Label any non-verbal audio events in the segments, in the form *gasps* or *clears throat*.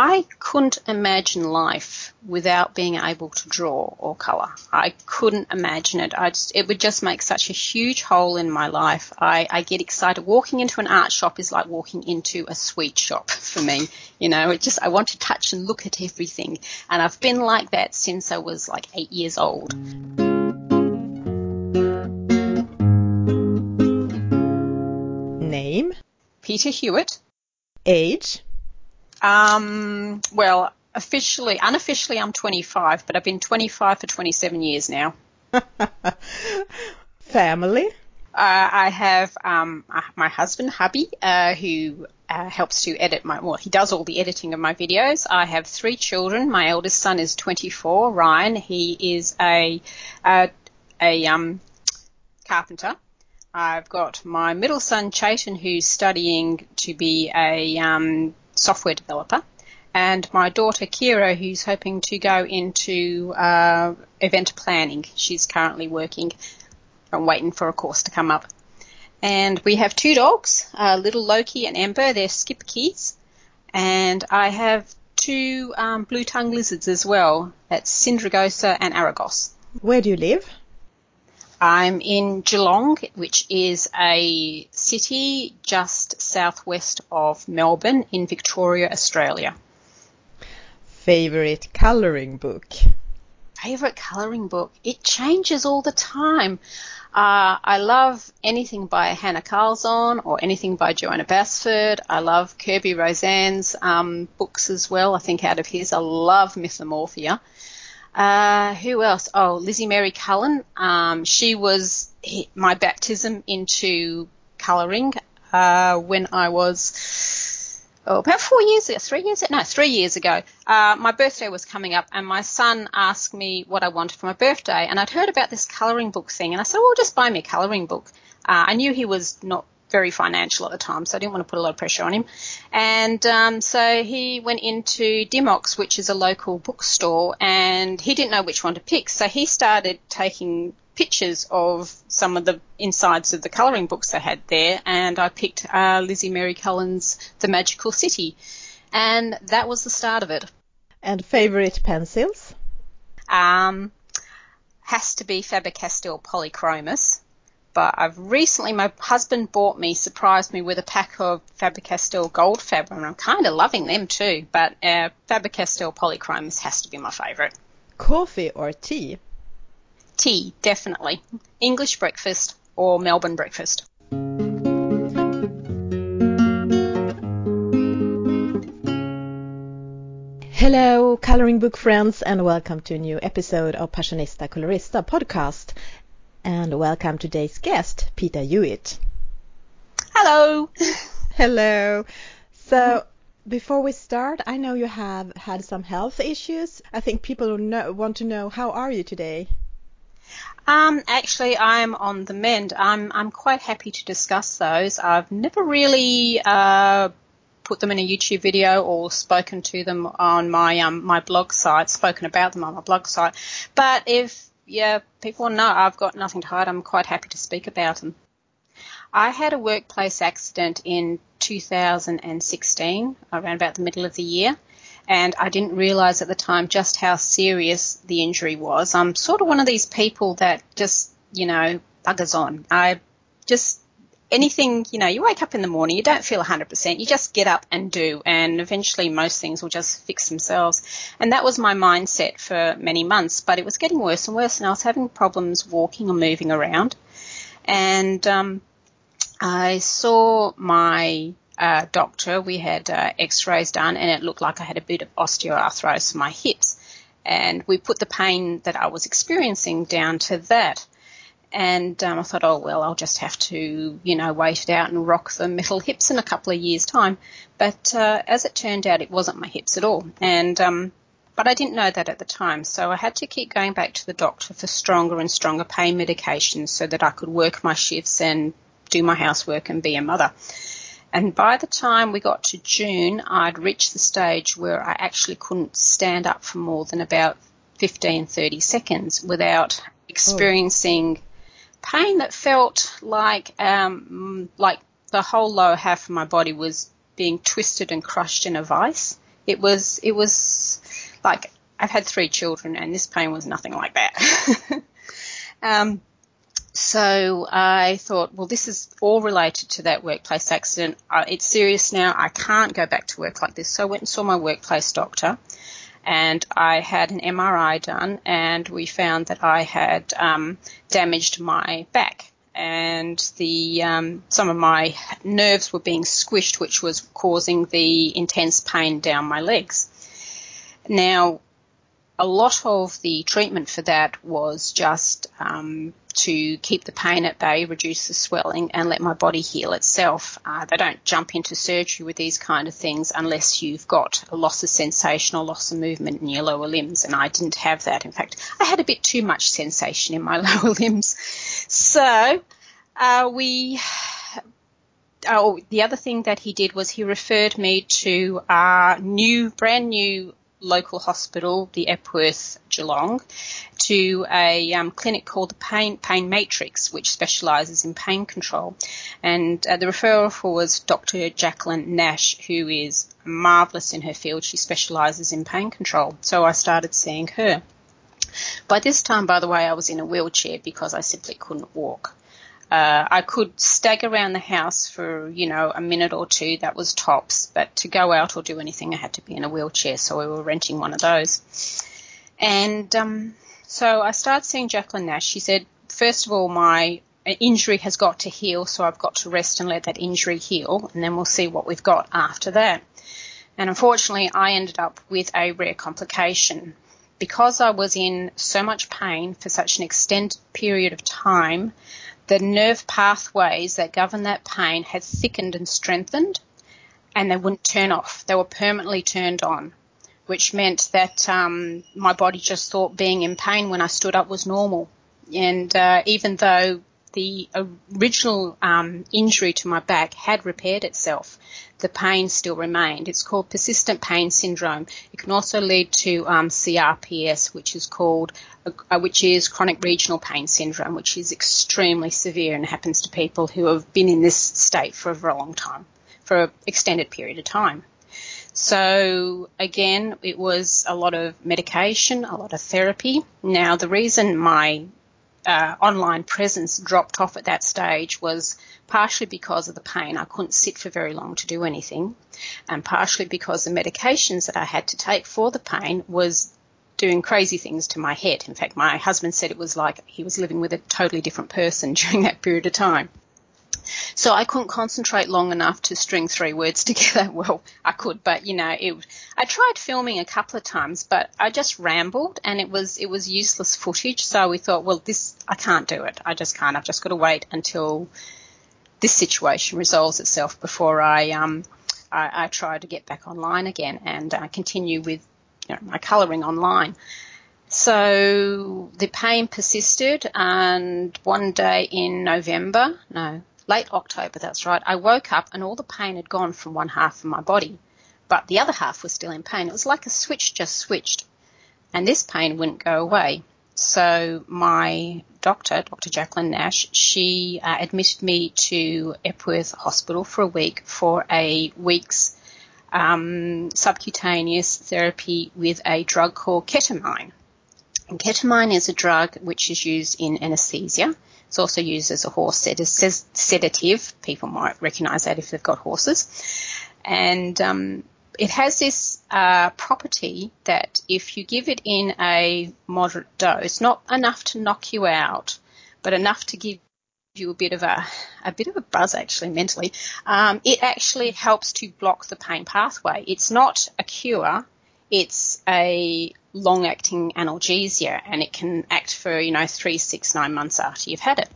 I couldn't imagine life without being able to draw or colour. I couldn't imagine it. I just, it would just make such a huge hole in my life. I, I get excited. Walking into an art shop is like walking into a sweet shop for me. You know, it just, I want to touch and look at everything. And I've been like that since I was like eight years old. Name? Peta Hewitt. Age? Um, well, officially, unofficially, I'm 25, but I've been 25 for 27 years now. *laughs* Family? Uh, I have um, uh, my husband, hubby, uh, who uh, helps to edit my, well, he does all the editing of my videos. I have three children. My eldest son is 24, Ryan. He is a, a, a um, carpenter. I've got my middle son, Chayton, who's studying to be a um, software developer, and my daughter Kira, who's hoping to go into uh, event planning. She's currently working. I'm waiting for a course to come up. And we have two dogs, uh, little Loki and Ember. They're Schipperkes. And I have two um, blue tongue lizards as well. That's Sindragosa and Aragos. Where do you live? I'm in Geelong, which is a city just southwest of Melbourne in Victoria, Australia. Favorite colouring book? Favorite colouring book? It changes all the time. Uh, I love anything by Hanna Karlzon or anything by Johanna Basford. I love Kerby Rosanes' um, books as well. I think out of his, I love Mythomorphia. Uh, who else? Oh, Lizzie Mary Cullen. Um, she was my baptism into colouring uh, when I was oh, about four years ago, three years ago, no, three years ago. Uh, my birthday was coming up, and my son asked me what I wanted for my birthday, and I'd heard about this colouring book thing, and I said, "Well, just buy me a colouring book." Uh, I knew he was not very financial at the time, so I didn't want to put a lot of pressure on him. And um, so he went into Dymocks, which is a local bookstore, and he didn't know which one to pick. So he started taking pictures of some of the insides of the colouring books they had there, and I picked uh, Lizzie Mary Cullen's The Magical City, and that was the start of it. And favourite pencils? Um, has to be Faber-Castell Polychromos but I've recently, my husband bought me, surprised me with a pack of Faber-Castell Goldfaber, and I'm kind of loving them too, but uh, Faber-Castell Polychromos has to be my favourite. Coffee or tea? Tea, definitely. English breakfast or Melbourne breakfast. Hello, coloring book friends, and welcome to a new episode of Passionista Colorista podcast and welcome today's guest, Peta Hewitt. Hello. *laughs* Hello. So, before we start, I know you have had some health issues. I think people know, want to know how are you today? Um, actually, I'm on the mend. I'm I'm quite happy to discuss those. I've never really uh, put them in a YouTube video or spoken to them on my um, my blog site, spoken about them on my blog site. But if yeah, people know I've got nothing to hide. I'm quite happy to speak about them. I had a workplace accident in 2016, around about the middle of the year, and I didn't realise at the time just how serious the injury was. I'm sort of one of these people that just, you know, buggers on. I just anything, you know, you wake up in the morning, you don't feel 100%, you just get up and do, and eventually most things will just fix themselves. And that was my mindset for many months, but it was getting worse and worse, and I was having problems walking or moving around. And um, I saw my uh, doctor, we had uh, x rays done, and it looked like I had a bit of osteoarthritis in my hips. And we put the pain that I was experiencing down to that. And um, I thought, oh well, I'll just have to, you know, wait it out and rock the metal hips in a couple of years' time. But uh, as it turned out, it wasn't my hips at all, and um, but I didn't know that at the time, so I had to keep going back to the doctor for stronger and stronger pain medications so that I could work my shifts and do my housework and be a mother. And by the time we got to June, I'd reached the stage where I actually couldn't stand up for more than about 15, 30 seconds without experiencing pain that felt like um, like the whole lower half of my body was being twisted and crushed in a vice. It was, it was like, I've had three children and this pain was nothing like that. *laughs* um, so I thought, well, this is all related to that workplace accident. It's serious now. I can't go back to work like this. So I went and saw my workplace doctor and I had an MRI done and we found that I had um, damaged my back and the um, some of my nerves were being squished, which was causing the intense pain down my legs. Now, a lot of the treatment for that was just um, to keep the pain at bay, reduce the swelling, and let my body heal itself. Uh, they don't jump into surgery with these kind of things unless you've got a loss of sensation or loss of movement in your lower limbs, and I didn't have that. In fact, I had a bit too much sensation in my *laughs* lower limbs. So uh, we. Oh, the other thing that he did was he referred me to a new, brand new local hospital, the Epworth Geelong, to a um, clinic called the Pain, Pain Matrix, which specialises in pain control. And uh, the referral for was Dr. Jacqueline Nash, who is marvellous in her field. She specialises in pain control. So I started seeing her. By this time, by the way, I was in a wheelchair because I simply couldn't walk. Uh, I could stagger around the house for, you know, a minute or two. That was tops. But to go out or do anything, I had to be in a wheelchair. So we were renting one of those. And um, so I started seeing Jacqueline Nash. She said, first of all, my injury has got to heal, so I've got to rest and let that injury heal, and then we'll see what we've got after that. And unfortunately, I ended up with a rare complication. Because I was in so much pain for such an extended period of time, the nerve pathways that govern that pain had thickened and strengthened, and they wouldn't turn off. They were permanently turned on, which meant that um, my body just thought being in pain when I stood up was normal. And uh, even though the original um, injury to my back had repaired itself, the pain still remained. It's called persistent pain syndrome. It can also lead to um, CRPS, which is called, uh, which is chronic regional pain syndrome, which is extremely severe and happens to people who have been in this state for a very long time, for an extended period of time. So again, it was a lot of medication, a lot of therapy. Now the reason my uh, online presence dropped off at that stage was partially because of the pain. I couldn't sit for very long to do anything, and partially because the medications that I had to take for the pain was doing crazy things to my head. In fact, my husband said it was like he was living with a totally different person *laughs* during that period of time. So I couldn't concentrate long enough to string three words *laughs* together. Well, I could, but you know, it, I tried filming a couple of times, but I just rambled and it was, it was useless footage. So we thought, well, this, I can't do it. I just can't. I've just got to wait until this situation resolves itself before I, um, I, I try to get back online again and uh, continue with you know, my colouring online. So the pain persisted, and one day in November, no, late October, that's right, I woke up and all the pain had gone from one half of my body, but the other half was still in pain. It was like a switch just switched, and this pain wouldn't go away. So my doctor, Dr. Jacqueline Nash, she uh, admitted me to Epworth Hospital for a week for a week's um, subcutaneous therapy with a drug called ketamine. And ketamine is a drug which is used in anesthesia. It's also used as a horse sedative. People might recognise that if they've got horses. And um, it has this uh, property that if you give it in a moderate dose, not enough to knock you out, but enough to give you a bit of a a bit of a buzz actually mentally. Um, it actually helps to block the pain pathway. It's not a cure. It's a long acting analgesia and it can act for, you know, three, six, nine months after you've had it.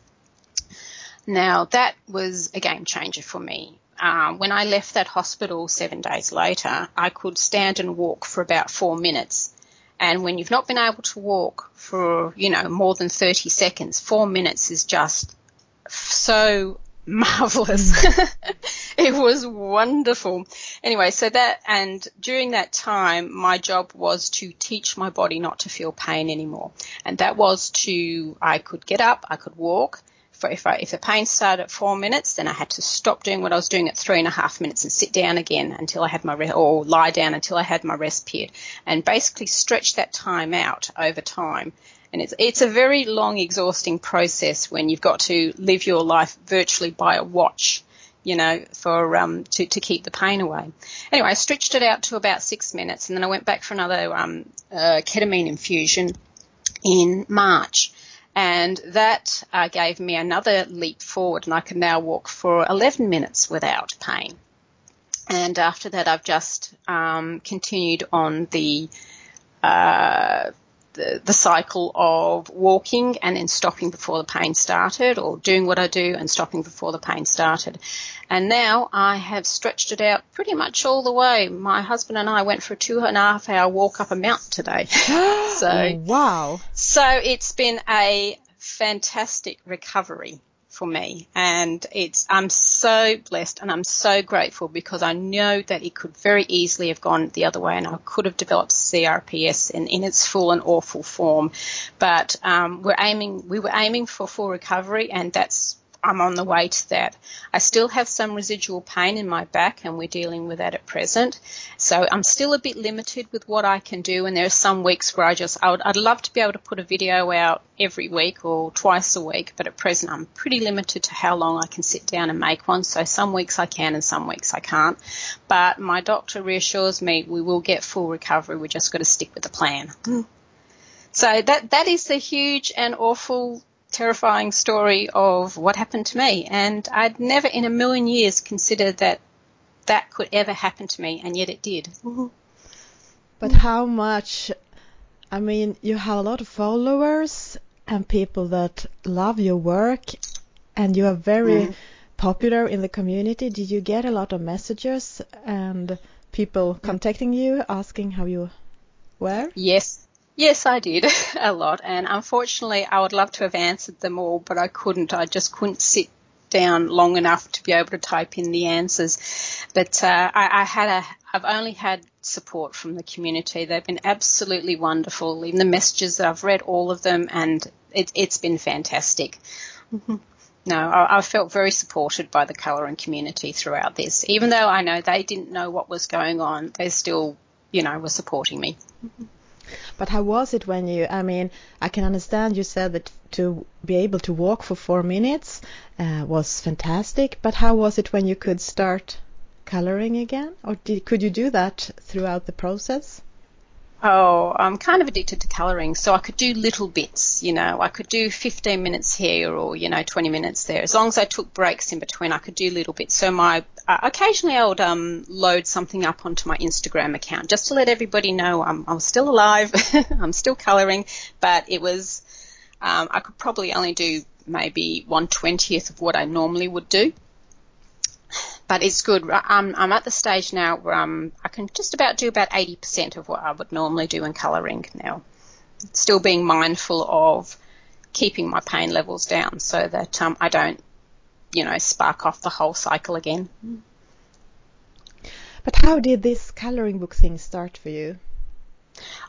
Now that was a game changer for me. Um, when I left that hospital seven days later, I could stand and walk for about four minutes. And when you've not been able to walk for, you know, more than 30 seconds, four minutes is just so *laughs* marvelous. *laughs* *laughs* it was wonderful. Anyway, so that, and during that time, my job was to teach my body not to feel pain anymore. And that was to, I could get up, I could walk, For if, I, if the pain started at four minutes, then I had to stop doing what I was doing at three and a half minutes and sit down again until I had my rest, or lie down until I had my rest period, and basically stretch that time out over time. And it's it's a very long, exhausting process when you've got to live your life virtually by a watch you know, for um, to to keep the pain away. Anyway, I stretched it out to about six minutes, and then I went back for another um, uh, ketamine infusion in March, and that uh, gave me another leap forward, and I can now walk for 11 minutes without pain. And after that, I've just um, continued on the uh, the, the cycle of walking and then stopping before the pain started or doing what I do and stopping before the pain started. And now I have stretched it out pretty much all the way. My husband and I went for a two and a half hour walk up a mountain today. *gasps* so wow. So it's been a fantastic recovery for me. And it's, I'm so blessed and I'm so grateful because I know that it could very easily have gone the other way and I could have developed CRPS in, in its full and awful form. But, um, we're aiming, we were aiming for full recovery and that's I'm on the way to that. I still have some residual pain in my back and we're dealing with that at present. So I'm still a bit limited with what I can do and there are some weeks where I just, I would, I'd love to be able to put a video out every week or twice a week, but at present I'm pretty limited to how long I can sit down and make one. So some weeks I can and some weeks I can't. But my doctor reassures me we will get full recovery. We just got to stick with the plan. Mm. So that, that is the huge and awful terrifying story of what happened to me. And I'd never in a million years considered that that could ever happen to me, and yet it did. But how much? I mean, you have a lot of followers and people that love your work, and you are very mm. popular in the community. Did you get a lot of messages and people contacting you asking how you were? Yes, Yes, I did *laughs* a lot, and unfortunately, I would love to have answered them all, but I couldn't. I just couldn't sit down long enough to be able to type in the answers. But uh, I, I had a, I've only had support from the community. They've been absolutely wonderful. Even the messages that I've read, all of them, and it, has been fantastic. Mm-hmm. No, I, I, felt very supported by the colouring community throughout this. Even though I know they didn't know what was going on, they still, you know, were supporting me. Mm-hmm. But how was it when you? I mean, I can understand you said that to be able to walk for four minutes uh, was fantastic. But how was it when you could start coloring again, or did, could you do that throughout the process? Oh, I'm kind of addicted to colouring, so I could do little bits, you know, I could do 15 minutes here or, you know, 20 minutes there. As long as I took breaks in between, I could do little bits. So my, uh, occasionally I would, um, load something up onto my Instagram account just to let everybody know I'm, I'm still alive, *laughs* I'm still colouring, but it was, um, I could probably only do maybe one twentieth of what I normally would do but it's good. I'm, I'm at the stage now where I'm, I can just about do about 80% of what I would normally do in colouring now. Still being mindful of keeping my pain levels down so that um, I don't, you know, spark off the whole cycle again. But how did this colouring book thing start for you?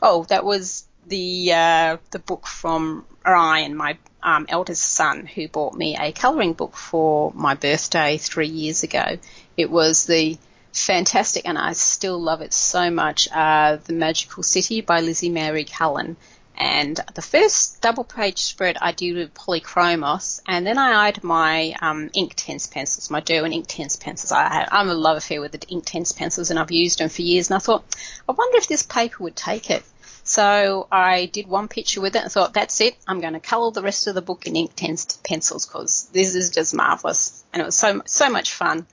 Oh, that was the uh, the book from Ryan, my um, eldest son, who bought me a colouring book for my birthday three years ago. It was the fantastic, and I still love it so much, uh, The Magical City by Lizzie Mary Cullen. And the first double page spread I did with polychromos, and then I eyed my um, Inktense pencils, my Derwent Inktense pencils. I, I'm a love affair with the Inktense pencils, and I've used them for years. And I thought, I wonder if this paper would take it. So I did one picture with it and thought, that's it. I'm going to colour the rest of the book in Inktense pencils because this is just marvellous. And it was so, so much fun.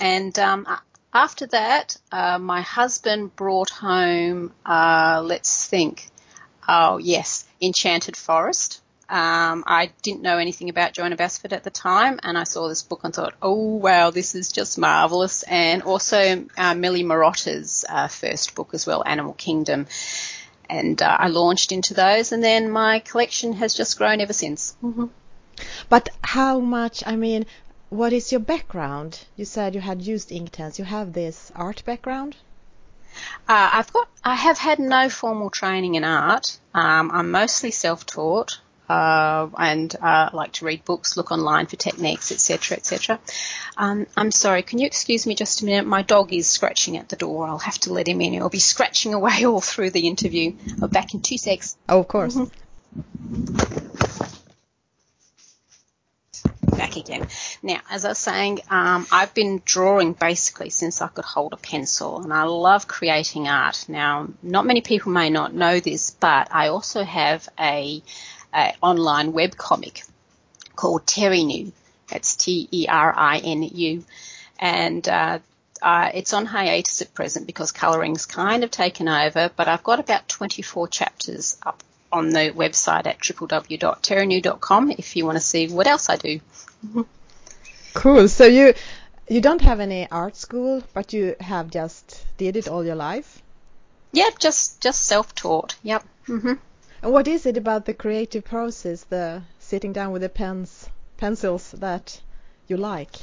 And um, after that, uh, my husband brought home, uh, let's think, oh yes, Enchanted Forest. Um, I didn't know anything about Johanna Basford at the time, and I saw this book and thought, oh wow, this is just marvelous. And also uh, Millie Marotta's uh, first book as well, Animal Kingdom. And uh, I launched into those, and then my collection has just grown ever since. Mm-hmm. But how much? I mean, what is your background? You said you had used Inktense. You have this art background. Uh, I've got, I have had no formal training in art. Um, I'm mostly self-taught. uh, and uh, like to read books, look online for techniques, etc., etc. Um, I'm sorry, can you excuse me just a minute? My dog is scratching at the door. I'll have to let him in. He'll be scratching away *laughs* all through the interview. I'll back in two secs. Oh, of course. Back again. Now, as I was saying, um, I've been drawing basically since I could hold a pencil, and I love creating art. Now, not many people may not know this, but I also have a, a online web comic called Terinu. That's T-E-R-I-N-U, and uh, uh, it's on hiatus at present because colouring's kind of taken over, but I've got about 24 chapters up on the website at www.terinu.com if you want to see what else I do. Cool. So you you don't have any art school, but you have just did it all your life. Yeah, just just self-taught. Yep. hmm And what is it about the creative process, the sitting down with the pens, pencils that you like?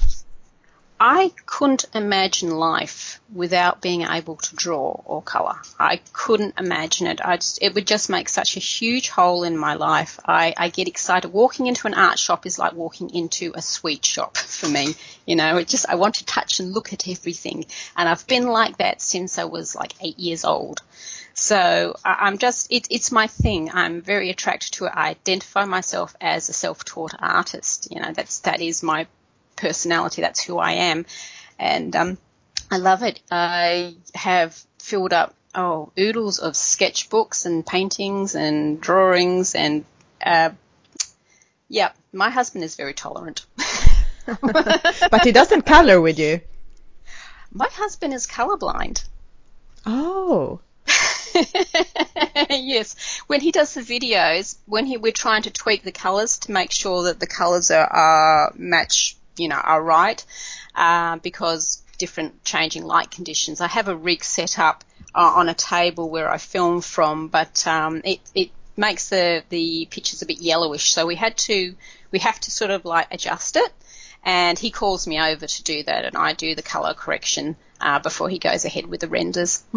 I couldn't imagine life without being able to draw or colour. I couldn't imagine it. I just, it would just make such a huge hole in my life. I, I get excited. Walking into an art shop is like walking into a sweet shop *laughs* for me. You know, it just, I want to touch and look at everything. And I've been like that since I was like eight years old. So I'm just, it, it's my thing. I'm very attracted to it. I identify myself as a self-taught artist. You know, that's, that is my personality. That's who I am. And, um, I love it. I have filled up, oh, oodles of sketchbooks and paintings and drawings and, uh, yeah, my husband is very tolerant. *laughs* but he doesn't color with you. my husband is colorblind. Oh. *laughs* yes, when he does the videos, when he we're trying to tweak the colours to make sure that the colours are, are match, you know, are right, uh, because different changing light conditions. I have a rig set up uh, on a table where I film from, but um, it it makes the the pictures a bit yellowish, so we had to we have to sort of like adjust it. And he calls me over to do that, and I do the color correction uh, before he goes ahead with the renders. *laughs*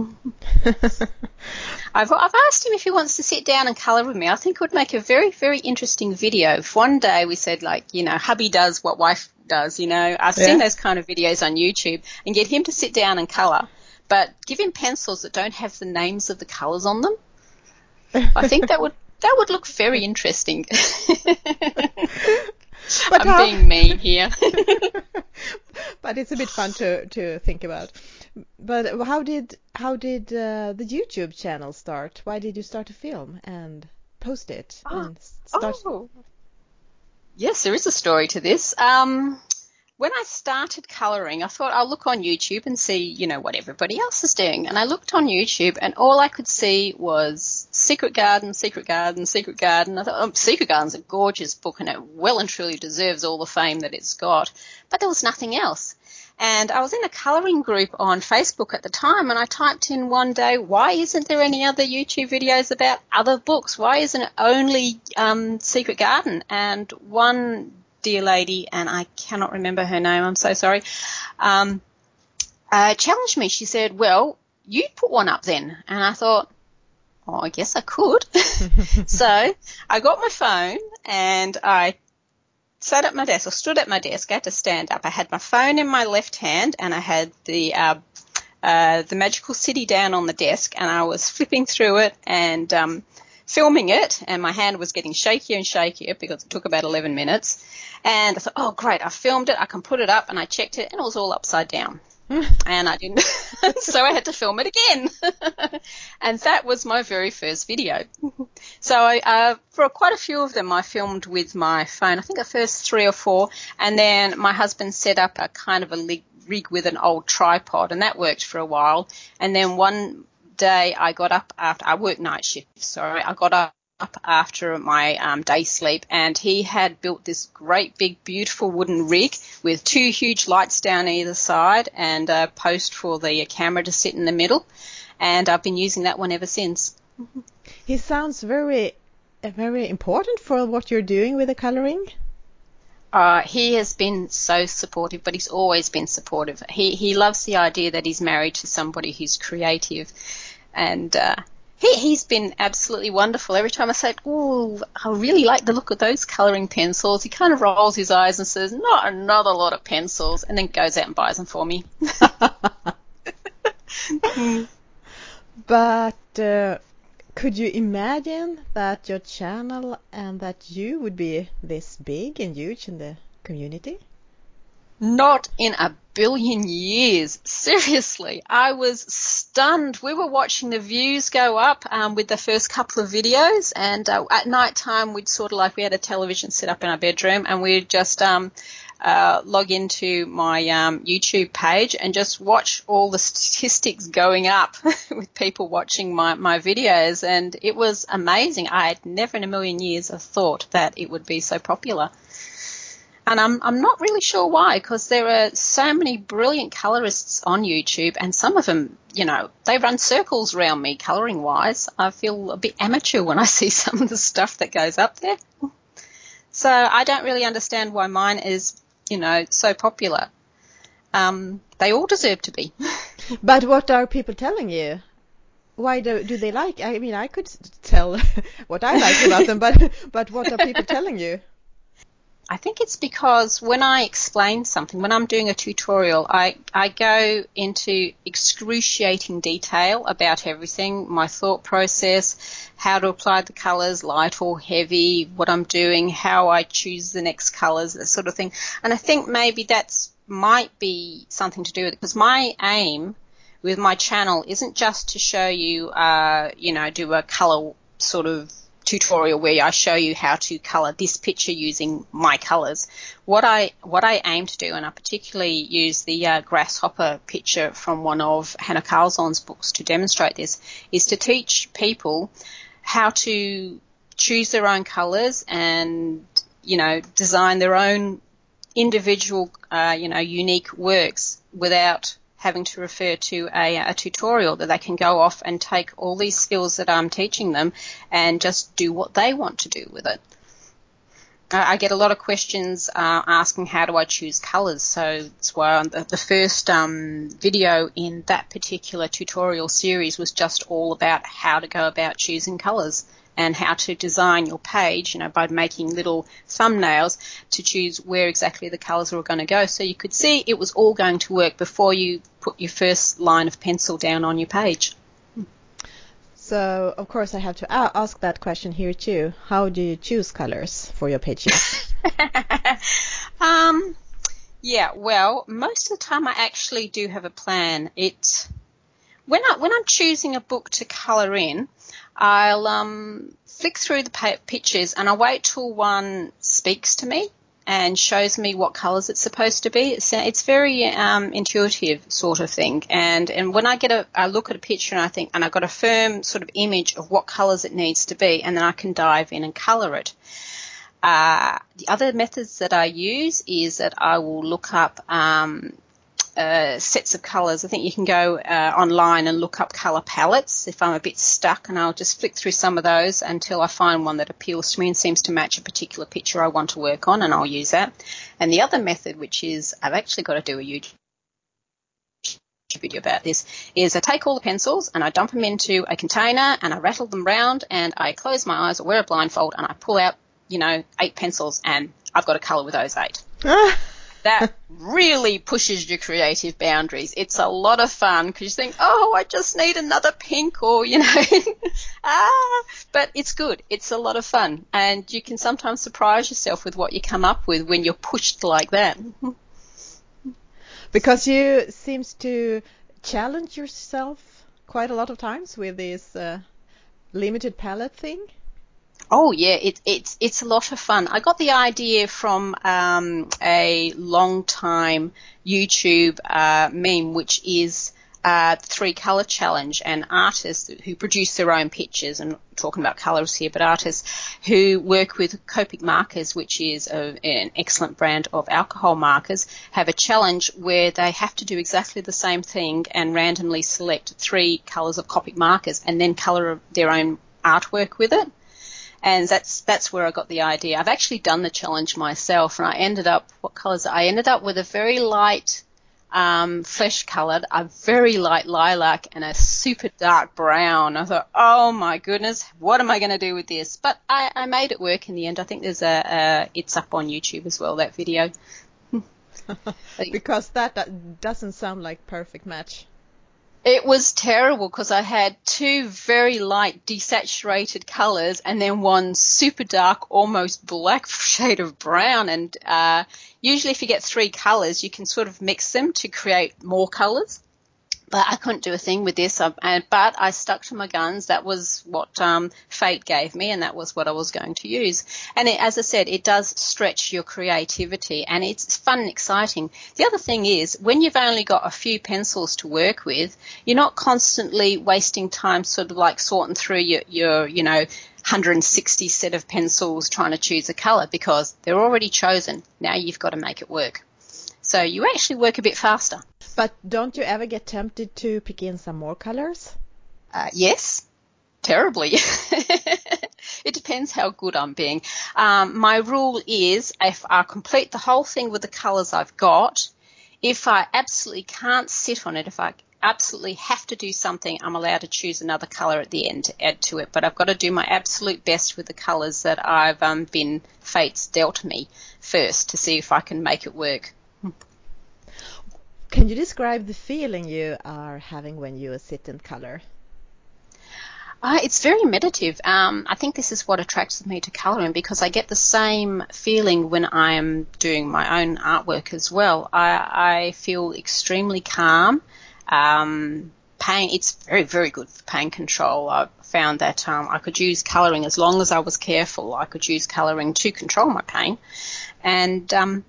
I've, I've asked him if he wants to sit down and colour with me. I think it would make a very, very interesting video. If one day we said, like, you know, hubby does what wife does, you know, I've Yeah. seen those kind of videos on YouTube, and get him to sit down and colour, but give him pencils that don't have the names of the colours on them. I think that would that would look very interesting. *laughs* *laughs* But I'm being mean here. *laughs* but it's a bit fun to to think about. But how did how did uh, the YouTube channel start? Why did you start to film and post it Oh. and start? Oh. Yes, there is a story to this. Um, when I started colouring, I thought I'll look on YouTube and see, you know, what everybody else is doing. And I looked on YouTube and all I could see was Secret Garden, Secret Garden, Secret Garden. I thought, oh, Secret Garden's a gorgeous book and it well and truly deserves all the fame that it's got. But there was nothing else. And I was in a colouring group on Facebook at the time and I typed in one day, why isn't there any other YouTube videos about other books? Why isn't it only um, Secret Garden? And one dear lady, and I cannot remember her name, I'm so sorry, um, uh, challenged me. She said, well, you put one up then. And I thought, oh, I guess I could. *laughs* so I got my phone and I sat at my desk or stood at my desk. I had to stand up. I had my phone in my left hand and I had the uh, uh, the Magical City down on the desk, and I was flipping through it and um, filming it, and my hand was getting shakier and shakier because it took about 11 minutes. And I thought, oh great, I filmed it, I can put it up, and I checked it, and it was all upside down. And I didn't, *laughs* so I had to film it again. *laughs* and that was my very first video. So I, uh, for quite a few of them, I filmed with my phone. I think the first three or four, and then my husband set up a kind of a rig, with an old tripod, and that worked for a while. And then one day I got up after I worked night shift. Sorry, I got up up after my um, day sleep, and he had built this great big beautiful wooden rig with two huge lights down either side and a post for the camera to sit in the middle. And I've been using that one ever since. He sounds very uh, very important for what you're doing with the coloring. Uh, he has been so supportive, but he's always been supportive. He he loves the idea that he's married to somebody who's creative, and uh, he, he's been absolutely wonderful. Every time I say, "Oh, I really like the look of those colouring pencils," he kind of rolls his eyes and says, "Not another lot of pencils," and then goes out and buys them for me. *laughs* but uh, could you imagine that your channel and that you would be this big and huge in the community? Not in a billion years. *laughs* Seriously, I was stunned. We were watching the views go up um, with the first couple of videos, and uh, at night time we'd sort of like we had a television set up in our bedroom, and we'd just um, uh, log into my um, YouTube page and just watch all the statistics going up *laughs* with people watching my, my videos, and it was amazing. I had never in a million years have thought that it would be so popular. And I'm, I'm not really sure why, because there are so many brilliant colorists on YouTube, and some of them, you know, they run circles around me coloring wise. I feel a bit amateur when I *laughs* see some of the stuff that goes up there. So I don't really understand why mine is, you know, so popular. Um, they all deserve to be. *laughs* but what are people telling you? Why do, do they like? I mean, I could tell *laughs* what I like about them, but but what are people telling you? I think it's because when I explain something, when I'm doing a tutorial, I, I go into excruciating detail about everything, my thought process, how to apply the colors, light or heavy, what I'm doing, how I choose the next colors, that sort of thing. And I think maybe that's might be something to do with it because my aim with my channel isn't just to show you, uh, you know, do a color sort of tutorial where I show you how to color this picture using my colors. What I what I aim to do, and I particularly use the uh, grasshopper picture from one of Hanna Karlzon's books to demonstrate this, is to teach people how to choose their own colors and you know design their own individual uh, you know unique works without having to refer to a, a, tutorial that they can go off and take all these skills that I'm teaching them and just do what they want to do with it. I get a lot of questions uh, asking how do I choose colours. So that's why the, the first um, video in that particular tutorial series was just all about how to go about choosing colours and how to design your page, you know, by making little thumbnails to choose where exactly the colours were going to go. So you could see it was all going to work before you put your first line of pencil down on your page. So, of course, I have to ask that question here too. How do you choose colors for your pages? *laughs* *laughs* um, yeah, well, most of the time I actually do have a plan. It when I when I'm choosing a book to color in, I'll um, flick through the pictures and I wait till one speaks to me and shows me what colours it's supposed to be. It's, it's very um, intuitive sort of thing. And and when I get a I look at a picture and I think and I've got a firm sort of image of what colours it needs to be, and then I can dive in and colour it. Uh, the other methods that I use is that I will look up um, uh, sets of colours. I think you can go uh, online and look up colour palettes if I'm a bit stuck, and I'll just flick through some of those until I find one that appeals to me and seems to match a particular picture I want to work on, and I'll use that. And the other method, which is I've actually got to do a YouTube video about this is I take all the pencils and I dump them into a container and I rattle them round and I close my eyes or wear a blindfold and I pull out, you know, eight pencils and I've got a colour with those eight. *laughs* that really pushes your creative boundaries. It's a lot of fun because you think, oh, I just need another pink or, you know, *laughs* ah, but it's good. It's a lot of fun and you can sometimes surprise yourself with what you come up with when you're pushed like that. because you seems to challenge yourself quite a lot of times with this uh, limited palette thing. Oh yeah, it, it's it's a lot of fun. I got the idea from um, a long time YouTube uh, meme, which is uh, the three color challenge, and artists who produce their own pictures, and talking about colors here, but artists who work with Copic markers, which is a, an excellent brand of alcohol markers, have a challenge where they have to do exactly the same thing and randomly select three colors of Copic markers and then color their own artwork with it and that's that's where I got the idea. I've actually done the challenge myself, and I ended up what colours? I ended up with a very light um, flesh coloured, a very light lilac, and a super dark brown. I thought, oh my goodness, what am I going to do with this? But I, I made it work in the end. I think there's a, a it's up on YouTube as well, that video. *laughs* because that doesn't sound like perfect match. It was terrible because I had two very light desaturated colors and then one super dark, almost black *laughs* shade of brown. And uh, usually, if you get three colors, you can sort of mix them to create more colors but I couldn't do a thing with this. And, but I stuck to my guns. That was what um, fate gave me, and that was what I was going to use. And it, as I said, it does stretch your creativity, and it's fun and exciting. The other thing is, when you've only got a few pencils to work with, you're not constantly wasting time, sort of like sorting through your, your you know, 160 set of pencils trying to choose a color because they're already chosen. Now you've got to make it work. So you actually work a bit faster. But don't you ever get tempted to pick in some more colors? Uh, yes, terribly. *laughs* it depends how good I'm being. Um, my rule is if I complete the whole thing with the colors I've got, if I absolutely can't sit on it, if I absolutely have to do something, I'm allowed to choose another color at the end to add to it. But I've got to do my absolute best with the colors that I've um, been fates dealt me first to see if I can make it work. Can you describe the feeling you are having when you sit in color? Uh, it's very meditative. Um, I think this is what attracts me to colouring because I get the same feeling when I am doing my own artwork as well. I, I feel extremely calm. Um, pain, it's very, very good for pain control. I found that um, I could use colouring as long as I was careful. I could use colouring to control my pain. And um,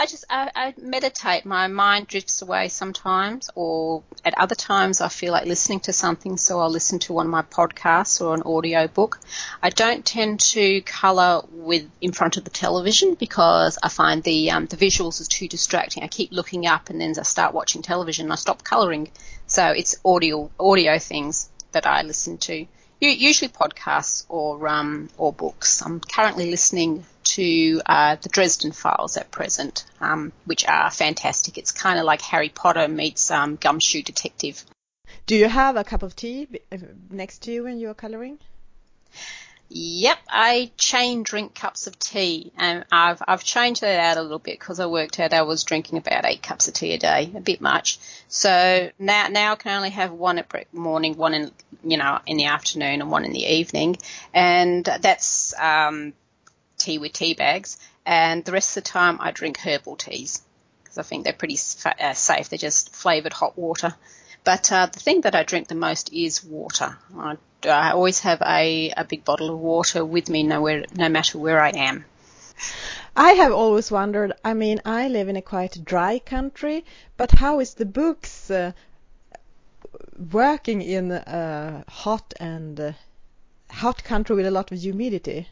I just I, I, meditate. My mind drifts away sometimes, or at other times I feel like listening to something, so I'll listen to one of my podcasts or an audio book. I don't tend to colour with in front of the television because I find the um, the visuals is too distracting. I keep looking up, and then I start watching television, and I stop colouring. So it's audio audio things that I listen to usually podcasts or um, or books. I'm currently listening to uh, the Dresden Files at present, um, which are fantastic. It's kind of like Harry Potter meets um, Gumshoe Detective. Do you have a cup of tea uh, next to you when you're coloring? Yep, I chain drink cups of tea, and I've I've changed that out a little bit because I worked out I was drinking about eight cups of tea a day, a bit much. So now now I can only have one at morning, one in you know in the afternoon, and one in the evening, and that's um, tea with tea bags. And the rest of the time I drink herbal teas because I think they're pretty uh, safe. They're just flavoured hot water. But uh, the thing that I drink the most is water. I, I always have a, a big bottle of water with me nowhere, no matter where I am. I have always wondered, I mean, I live in a quite dry country, but how is the books uh, working in a hot and uh, hot country with a lot of humidity?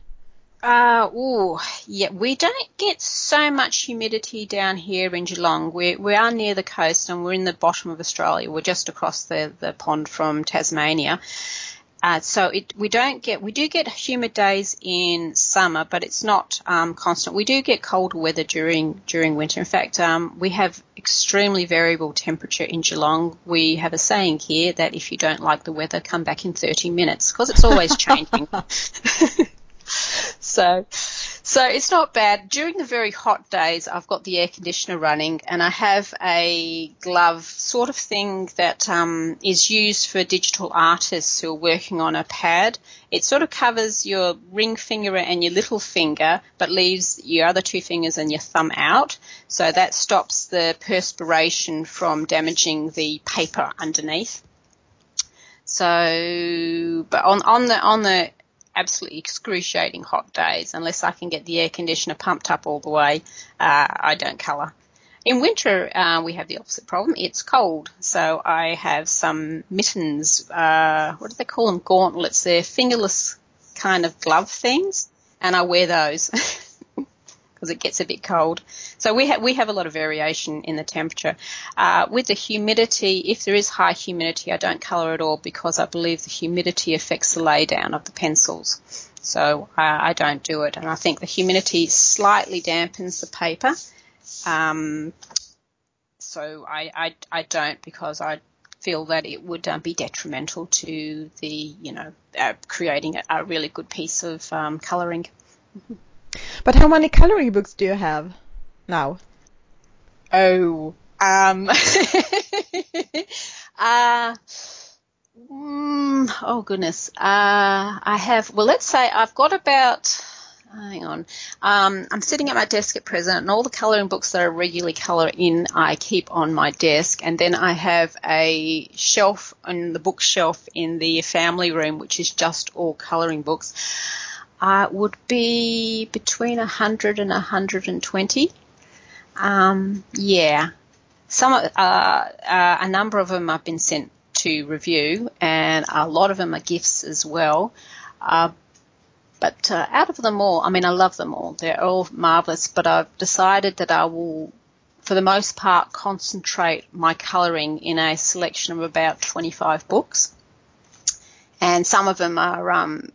Uh, ooh, yeah, we don't get so much humidity down here in Geelong. We we are near the coast and we're in the bottom of Australia. We're just across the, the pond from Tasmania. Uh, so it, we don't get, we do get humid days in summer, but it's not um, constant. We do get colder weather during during winter. In fact, um, we have extremely variable temperature in Geelong. We have a saying here that if you don't like the weather, come back in 30 minutes because it's always changing. *laughs* *laughs* So, so it's not bad. During the very hot days, I've got the air conditioner running, and I have a glove sort of thing that um, is used for digital artists who are working on a pad. It sort of covers your ring finger and your little finger, but leaves your other two fingers and your thumb out. So that stops the perspiration from damaging the paper underneath. So, but on, on the on the absolutely excruciating hot days, unless I can get the air conditioner pumped up all the way, uh, I don't colour. In winter, uh, we have the opposite problem. It's cold, so I have some mittens. Uh, what do they call them? Gauntlets. They're fingerless kind of glove things, and I wear those. *laughs* because it gets a bit cold. So we have we have a lot of variation in the temperature. Uh, with the humidity, if there is high humidity, I don't colour at all because I believe the humidity affects the laydown of the pencils. So I, I don't do it, and I think the humidity slightly dampens the paper. Um, so I, I, I don't because I feel that it would um, be detrimental to the, you know, uh, creating a, a, really good piece of um, colouring. *laughs* But how many colouring books do you have now? Oh, um, *laughs* uh, mm, oh goodness. Uh, I have, well, let's say I've got about, hang on. Um, I'm sitting at my desk at present, and all the colouring books that I regularly colour in, I keep on my desk, and then I have a shelf on the bookshelf in the family room, which is just all colouring books. Uh, would be between 100 and 120. Um, yeah, some uh, uh, a number of them I've been sent to review, and a lot of them are gifts as well. Uh, but uh, out of them all, I mean, I love them all. They're all marvelous, but I've decided that I will, for the most part, concentrate my colouring in a selection of about 25 books. And some of them are, um,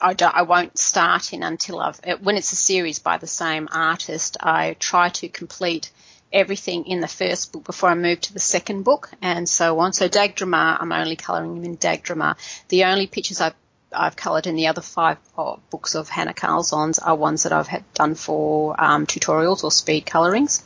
uh, I, I won't start in until I've, when it's a series by the same artist, I try to complete everything in the first book before I move to the second book and so on. So Dagdrömmar, I'm only colouring them in Dagdrömmar. The only pictures I've I've coloured in the other five books of Hanna Karlzon's are ones that I've had done for um, tutorials or speed colourings.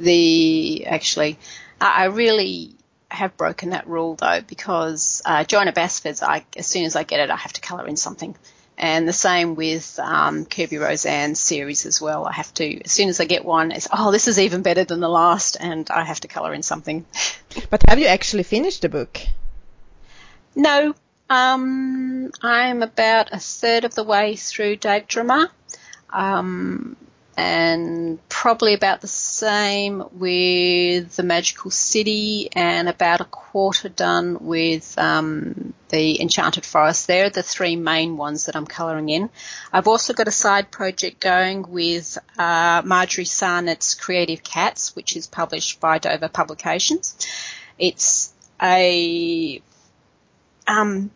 The actually, I really have broken that rule though because uh, Johanna Basford's, I, as soon as I get it, I have to colour in something. And the same with um, Kerby Rosanes' series as well. I have to, as soon as I get one, it's, oh, this is even better than the last, and I have to colour in something. *laughs* But have you actually finished the book? No, um, I'm about a third of the way through Dagdrömmar. Um, and probably about the same with the Magical City, and about a quarter done with um, the Enchanted Forest. They're the three main ones that I'm colouring in. I've also got a side project going with uh, Marjorie Sarnat's Creative Cats, which is published by Dover Publications. It's a um,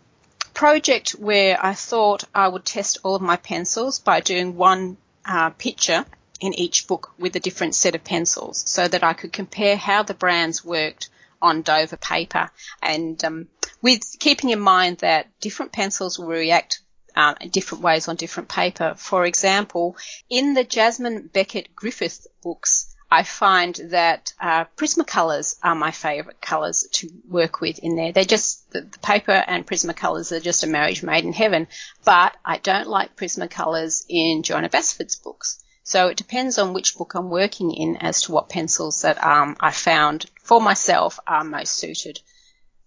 project where I thought I would test all of my pencils by doing one uh, picture in each book with a different set of pencils so that I could compare how the brands worked on Dover paper and um, with keeping in mind that different pencils will react uh, in different ways on different paper. For example, in the Jasmine Becket-Griffith books, I find that uh, Prismacolors are my favourite colours to work with in there. They're just the, the, paper and Prismacolors are just a marriage made in heaven. But I don't like Prismacolors in Johanna Basford's books. So it depends on which book I'm working in as to what pencils that um, I found for myself are most suited.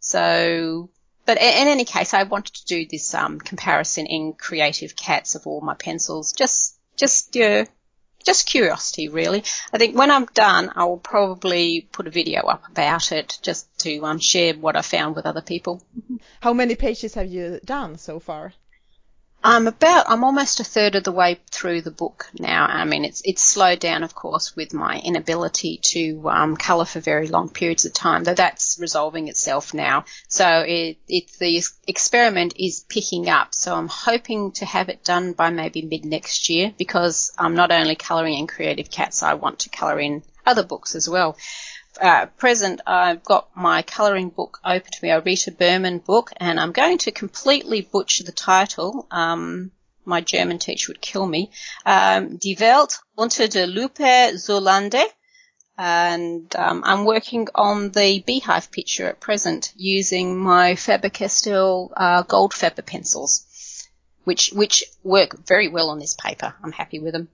So, but in any case, I wanted to do this um, comparison in Creative Cats of all my pencils, just just uh, just curiosity, really. I think when I'm done, I will probably put a video up about it just to um, share what I found with other people. How many pages have you done so far? I'm about, I'm almost a third of the way through the book now. I mean, it's, it's slowed down, of course, with my inability to um, colour for very long periods of time, though that's resolving itself now. So it, it, the experiment is picking up. So I'm hoping to have it done by maybe mid next year because I'm not only colouring in Creative Cats, I want to colour in other books as well uh, present, I've got my colouring book open to me, a Rita Berman book, and I'm going to completely butcher the title. Um, my German teacher would kill me. Um, Die Welt unter der Lupe Zolande. And um, I'm working on the beehive picture at present using my Faber-Castell uh, Goldfaber pencils, which which work very well on this paper. I'm happy with them.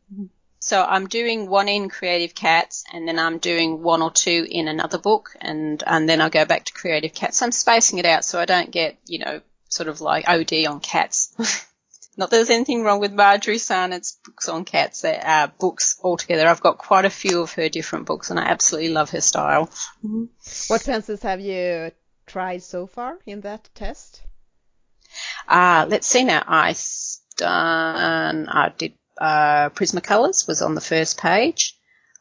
So I'm doing one in Creative Cats and then I'm doing one or two in another book and, and then I go back to Creative Cats. I'm spacing it out so I don't get, you know, sort of like OD on cats. *laughs* Not that there's anything wrong with Marjorie Sarnat's books on cats. They're uh, books altogether. I've got quite a few of her different books and I absolutely love her style. Mm-hmm. What pencils have you tried so far in that test? Uh, let's see now. I done, I did uh, Prismacolors was on the first page.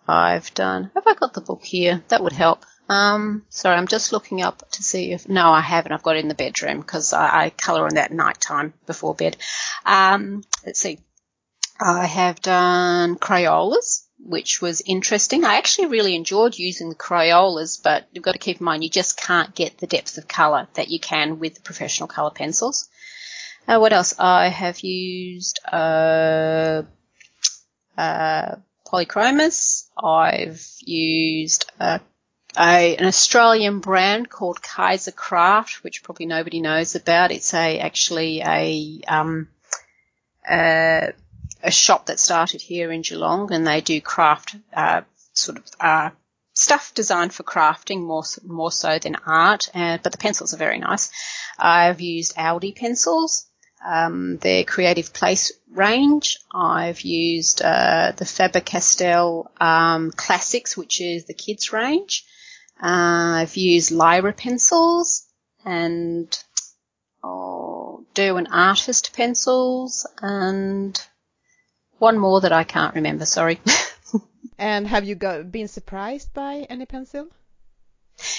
I've done, have I got the book here? That would help. Um, sorry, I'm just looking up to see if, no, I haven't. I've got it in the bedroom because I, I colour on that night time before bed. Um, let's see. I have done Crayolas, which was interesting. I actually really enjoyed using the Crayolas, but you've got to keep in mind you just can't get the depth of colour that you can with the professional colour pencils. Uh, what else? I have used uh, uh. I've used a, a, an Australian brand called Kaiser Craft, which probably nobody knows about. It's a actually a um, a, a shop that started here in Geelong, and they do craft uh, sort of uh, stuff designed for crafting more more so than art. Uh, but the pencils are very nice. I've used Aldi pencils um, their Creative Place range. I've used uh, the Faber-Castell um, Classics, which is the kids range. Uh, I've used Lyra pencils and oh, Derwent Artist pencils and one more that I can't remember. Sorry. *laughs* and have you been surprised by any pencil?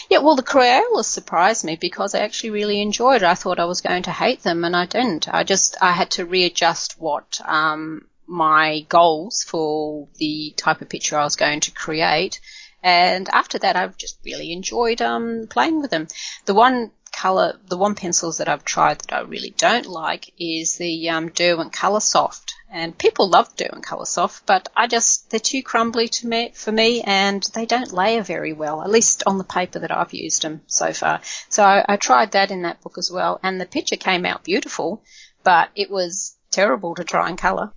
Yeah, well, the Crayolas surprised me because I actually really enjoyed it. I thought I was going to hate them, and I didn't. I just I had to readjust what um, my goals for the type of picture I was going to create. And after that, I've just really enjoyed um, playing with them. The one color, the one pencils that I've tried that I really don't like is the um, Derwent Color Soft. And people love doing Color Soft, but I just they're too crumbly to me for me, and they don't layer very well. At least on the paper that I've used them so far. So I, I tried that in that book as well, and the picture came out beautiful, but it was terrible to try and color.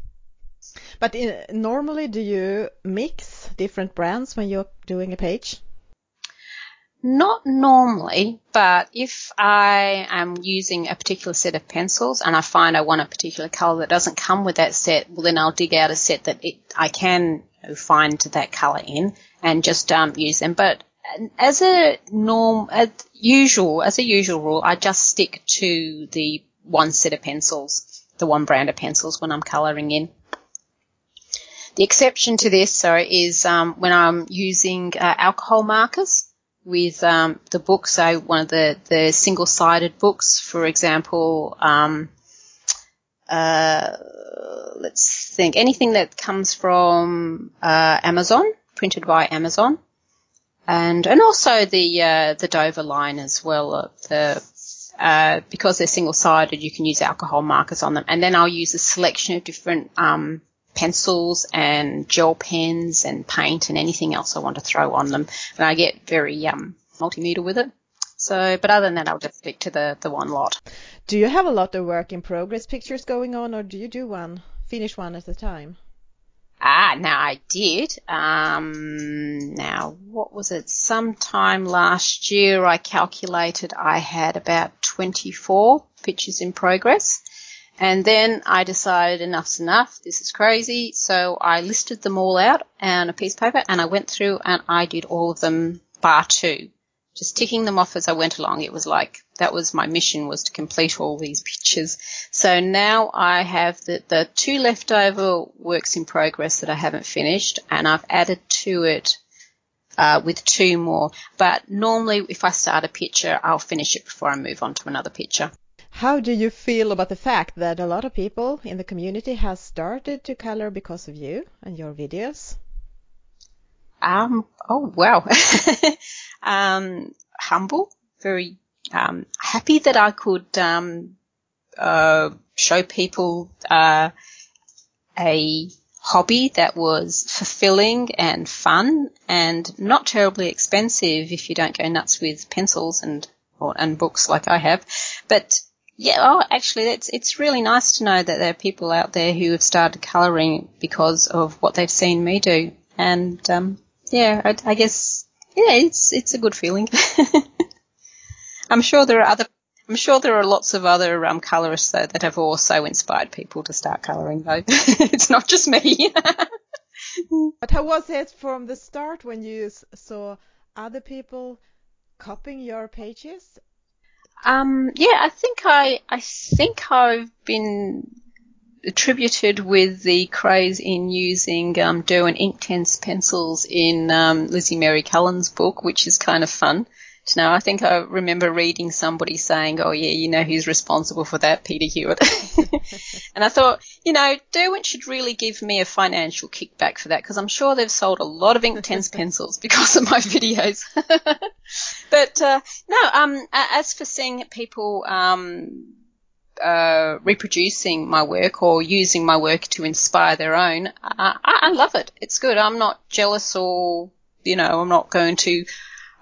But in, uh, normally, do you mix different brands when you're doing a page? Not normally, but if I am using a particular set of pencils and I find I want a particular color that doesn't come with that set, well then I'll dig out a set that it, I can find that color in and just um, use them. But as a norm, as usual, as a usual rule, I just stick to the one set of pencils, the one brand of pencils when I'm coloring in. The exception to this, sorry, is um, when I'm using uh, alcohol markers with um, the books, so one of the, the single sided books, for example, um, uh, let's think, anything that comes from uh, Amazon, printed by Amazon, and and also the uh, the Dover line as well. The uh, because they're single sided, you can use alcohol markers on them, and then I'll use a selection of different um, pencils and gel pens and paint and anything else I want to throw on them. And I get very um, multimedia with it. So, but other than that, I'll just stick to the, the one lot. Do you have a lot of work in progress pictures going on, or do you do one, finish one at a time? Ah, now I did. Um, now, what was it? Sometime last year, I calculated I had about 24 pictures in progress. And then I decided enough's enough. This is crazy. So I listed them all out on a piece of paper and I went through and I did all of them bar two. Just ticking them off as I went along. It was like that was my mission was to complete all these pictures. So now I have the, the two leftover works in progress that I haven't finished and I've added to it uh, with two more. But normally if I start a picture, I'll finish it before I move on to another picture. How do you feel about the fact that a lot of people in the community has started to color because of you and your videos? Um, oh wow. *laughs* um, humble, very um, happy that I could um, uh, show people uh, a hobby that was fulfilling and fun and not terribly expensive if you don't go nuts with pencils and or, and books like I have, but yeah, oh, actually, it's it's really nice to know that there are people out there who have started colouring because of what they've seen me do, and um, yeah, I, I, guess yeah, it's it's a good feeling. *laughs* I'm sure there are other. I'm sure there are lots of other um, colorists though that have also inspired people to start colouring though. *laughs* it's not just me. *laughs* but how was it from the start when you saw other people copying your pages um, yeah, I think I, I think I've been attributed with the craze in using um, Derwent Inktense pencils in um, Lizzie Mary Cullen's book, which is kind of fun to know. I think I remember reading somebody saying, "Oh yeah, you know who's responsible for that, Peta Hewitt." *laughs* and I thought, you know, Derwent should really give me a financial kickback for that because I'm sure they've sold a lot of Inktense pencils because of my *laughs* videos. *laughs* but uh, no, um, as for seeing people um, uh, reproducing my work or using my work to inspire their own, I, I love it. It's good. I'm not jealous or you know, I'm not going to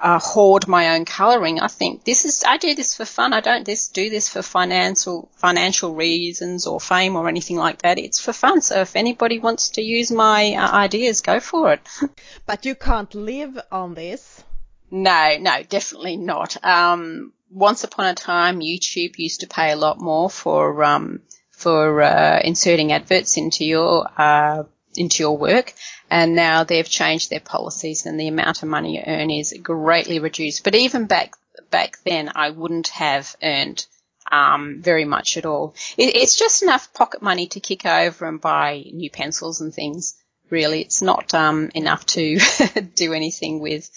uh, hoard my own colouring. I think this is I do this for fun. I don't just do this for financial financial reasons or fame or anything like that. It's for fun. So if anybody wants to use my uh, ideas, go for it. *laughs* but you can't live on this. No, no, definitely not. Um, once upon a time, YouTube used to pay a lot more for um, for uh, inserting adverts into your uh, into your work and now they've changed their policies and the amount of money you earn is greatly reduced. But even back back then, I wouldn't have earned um, very much at all. It, it's just enough pocket money to kick over and buy new pencils and things. Really, it's not um, enough to *laughs* do anything with.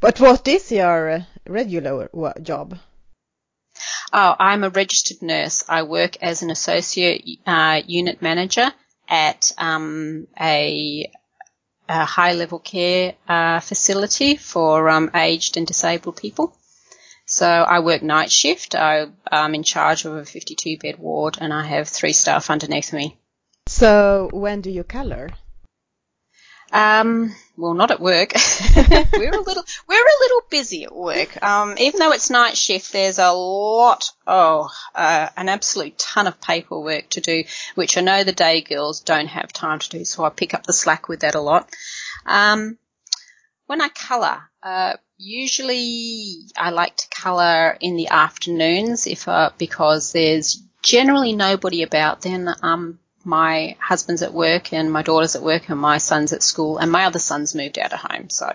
But what is your regular job? Oh, I'm a registered nurse. I work as an associate uh, unit manager at um, a, a, high level care uh, facility for um, aged and disabled people. So I work night shift. I, am in charge of a 52 bed ward and I have three staff underneath me. So when do you colour? Um, well, not at work. *laughs* we're a little we're a little busy at work. Um, even though it's night shift, there's a lot, oh, uh, an absolute ton of paperwork to do, which I know the day girls don't have time to do. So I pick up the slack with that a lot. Um, when I colour, uh, usually I like to colour in the afternoons if uh, because there's generally nobody about. Then um, my husband's at work and my daughter's at work and my son's at school and my other son's moved out of home. So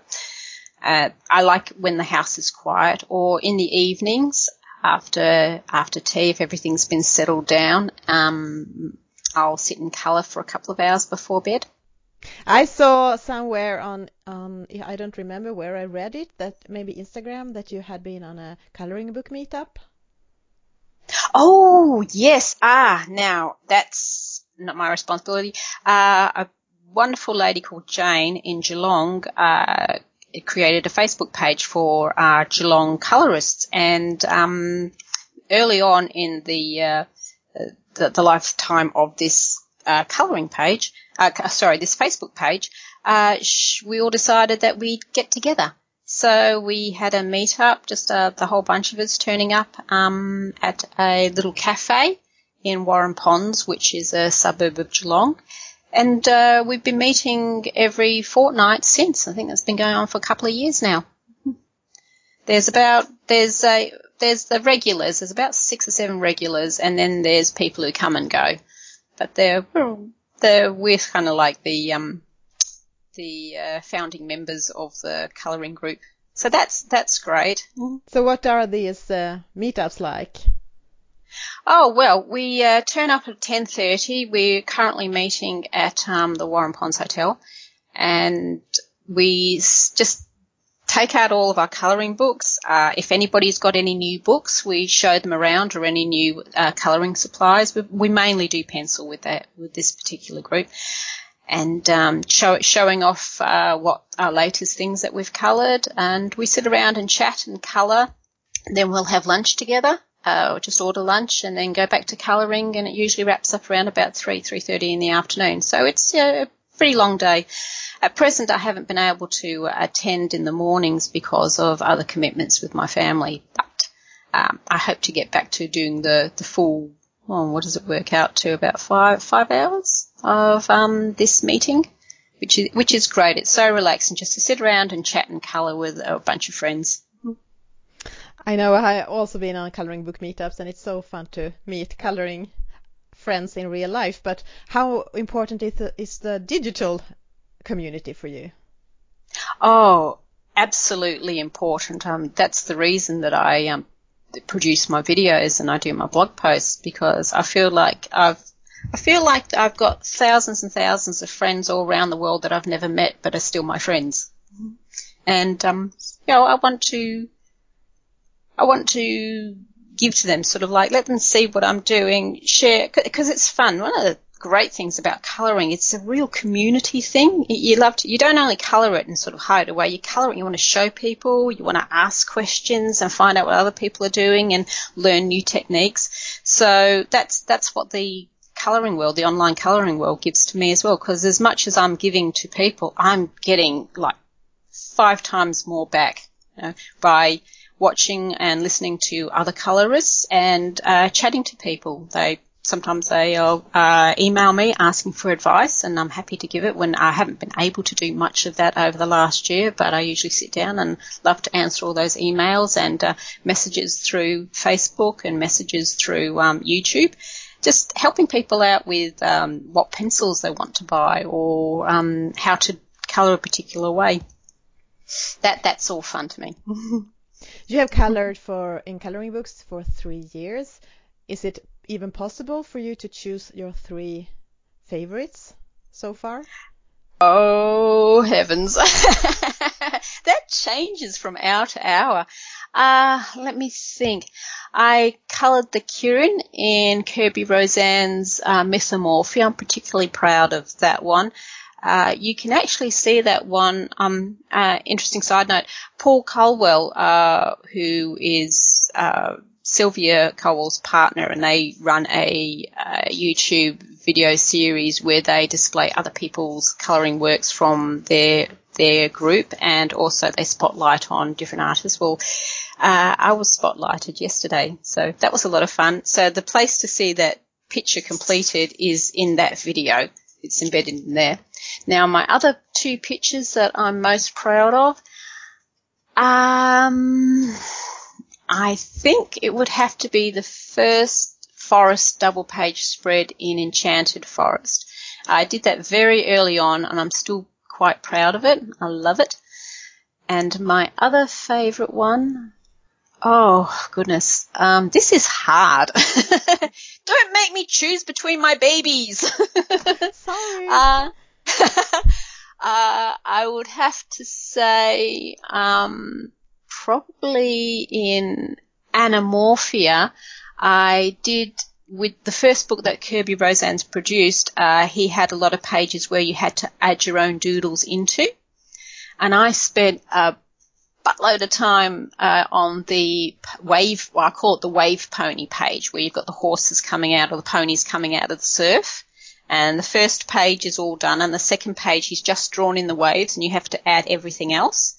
uh, I like when the house is quiet or in the evenings after after tea if everything's been settled down. Um, I'll sit and colour for a couple of hours before bed. I saw somewhere on um I don't remember where I read it that maybe Instagram that you had been on a coloring book meetup. Oh yes, ah now that's not my responsibility. Uh, a wonderful lady called Jane in Geelong uh, created a Facebook page for uh, Geelong colorists, and um, early on in the, uh, the, the lifetime of this uh, colouring page, uh, sorry, this Facebook page, uh, we all decided that we'd get together. So we had a meetup, just uh, the whole bunch of us turning up um, at a little cafe in Waurn Ponds, which is a suburb of Geelong. And uh, we've been meeting every fortnight since. I think that's been going on for a couple of years now. There's about there's a there's the regulars. There's about six or seven regulars, and then there's people who come and go. But they're they're we're kind of like the um the uh, founding members of the colouring group. So that's that's great. So what are these uh, meetups like? Oh well, we uh, turn up at ten thirty. We're currently meeting at um, the Waurn Ponds Hotel, and we just take out all of our colouring books. Uh, if anybody's got any new books, we show them around or any new uh, colouring supplies. We, we, mainly do pencil with that with this particular group, and um, show, showing off uh, what our latest things that we've coloured. And we sit around and chat and colour. Then we'll have lunch together uh, or just order lunch and then go back to colouring, and it usually wraps up around about three three thirty in the afternoon. So it's a pretty long day. At present, I haven't been able to attend in the mornings because of other commitments with my family, but um, I hope to get back to doing the the full. Well, what does it work out to? About five five hours of um, this meeting, which is which is great. It's so relaxing just to sit around and chat and colour with a bunch of friends. I know I have also been on coloring book meetups and it's so fun to meet coloring friends in real life. But how important is the, is the digital community for you? Oh, absolutely important. Um, that's the reason that I um, produce my videos and I do my blog posts because I feel like I've I feel like I've got thousands and thousands of friends all around the world that I've never met but are still my friends. And um, you know, I want to I want to give to them, sort of like let them see what I'm doing, share, because it's fun. One of the great things about colouring, it's a real community thing. You love to, you don't only colour it and sort of hide away, you colour it, you want to show people, you want to ask questions and find out what other people are doing and learn new techniques. So that's, that's what the colouring world, the online colouring world gives to me as well, because as much as I'm giving to people, I'm getting like five times more back you know, by watching and listening to other colorists and uh, chatting to people. They sometimes they'll uh, email me asking for advice, and I'm happy to give it when I haven't been able to do much of that over the last year. But I usually sit down and love to answer all those emails and uh, messages through Facebook and messages through um, YouTube just helping people out with um, what pencils they want to buy or um, how to colour a particular way. That that's all fun to me. *laughs* you have colored for in coloring books for three years. Is it even possible for you to choose your three favorites so far? Oh heavens, *laughs* that changes from hour to hour. Uh, let me think. I coloured the Kirin in Kerby Rosanes' uh, Mythomorphia. I'm particularly proud of that one. Uh, you can actually see that one. Um, uh, interesting side note: Paul Culwell, uh, who is uh, Sylvia Culwell's partner, and they run a uh, YouTube video series where they display other people's colouring works from their their group, and also they spotlight on different artists. Well, uh, I was spotlighted yesterday, so that was a lot of fun. So the place to see that picture completed is in that video. It's embedded in there. Now, my other two pictures that I'm most proud of, um, I think it would have to be the first forest double page spread in Enchanted Forest. I did that very early on and I'm still quite proud of it. I love it. And my other favourite one, oh goodness, um, this is hard. *laughs* Don't make me choose between my babies. *laughs* Sorry. Uh, *laughs* uh, I would have to say, um, probably in Animorphia, I did with the first book that Kerby Rosanes produced, uh, he had a lot of pages where you had to add your own doodles into. And I spent a buttload of time uh, on the wave, well, I call it the wave pony page, where you've got the horses coming out or the ponies coming out of the surf. And the first page is all done, and the second page he's just drawn in the waves, and you have to add everything else.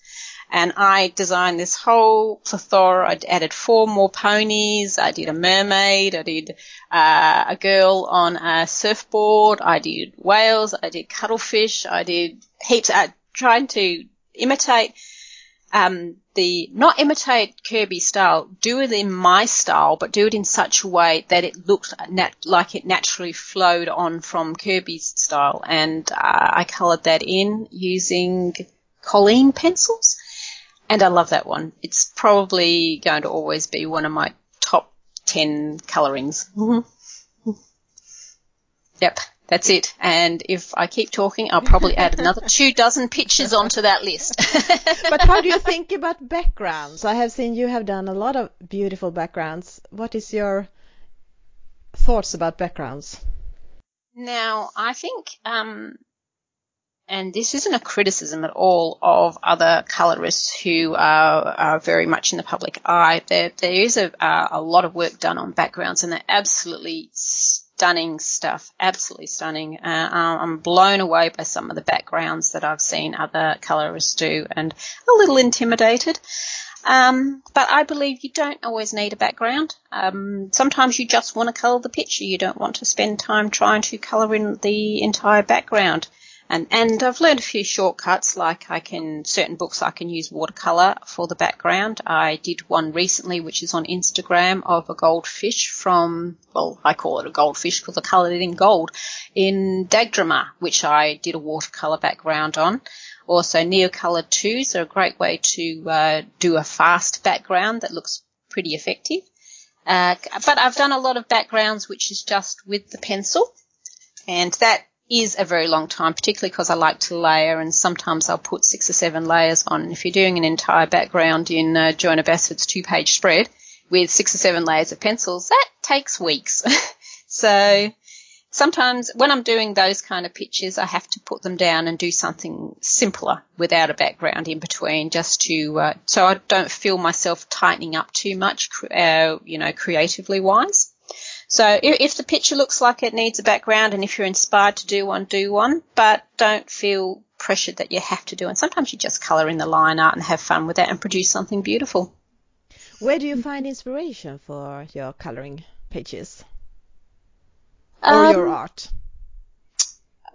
And I designed this whole plethora. I added four more ponies. I did a mermaid. I did uh, a girl on a surfboard. I did whales. I did cuttlefish. I did heaps. I tried to imitate um, the not imitate Kerby style, do it in my style, but do it in such a way that it looked nat- like it naturally flowed on from Kerby's style. And uh, I coloured that in using Colleen pencils, and I love that one. It's probably going to always be one of my top ten colorings. Mm-hmm. *laughs* Yep. That's it. And if I keep talking, I'll probably add another two dozen pictures onto that list. *laughs* but how do you think about backgrounds? I have seen you have done a lot of beautiful backgrounds. What is your thoughts about backgrounds? Now, I think, um, and this isn't a criticism at all of other colorists who are, are very much in the public eye. There, there is a, a lot of work done on backgrounds, and they're absolutely stunning stuff, absolutely stunning. Uh, I'm blown away by some of the backgrounds that I've seen other colorists do, and a little intimidated. Um, but I believe you don't always need a background. Um, sometimes you just want to colour the picture. You don't want to spend time trying to colour in the entire background. And, and I've learned a few shortcuts, like I can, certain books I can use watercolor for the background. I did one recently, which is on Instagram, of a goldfish from, well, I call it a goldfish because I colored it in gold, in Dagdrömmar, which I did a watercolor background on. Also, Neocolor 2s are a great way to uh, do a fast background that looks pretty effective. Uh, but I've done a lot of backgrounds which is just with the pencil, and that is a very long time, particularly because I like to layer and sometimes I'll put six or seven layers on. If you're doing an entire background in uh, Johanna Basford's two page spread with six or seven layers of pencils, that takes weeks. *laughs* so sometimes when I'm doing those kind of pictures, I have to put them down and do something simpler without a background in between, just to uh, so I don't feel myself tightening up too much, uh, you know, creatively wise. So if, if the picture looks like it needs a background and if you're inspired to do one, do one, but don't feel pressured that you have to do it. Sometimes you just colour in the line art and have fun with that and produce something beautiful. Where do you find inspiration for your colouring pages? Or um, your art?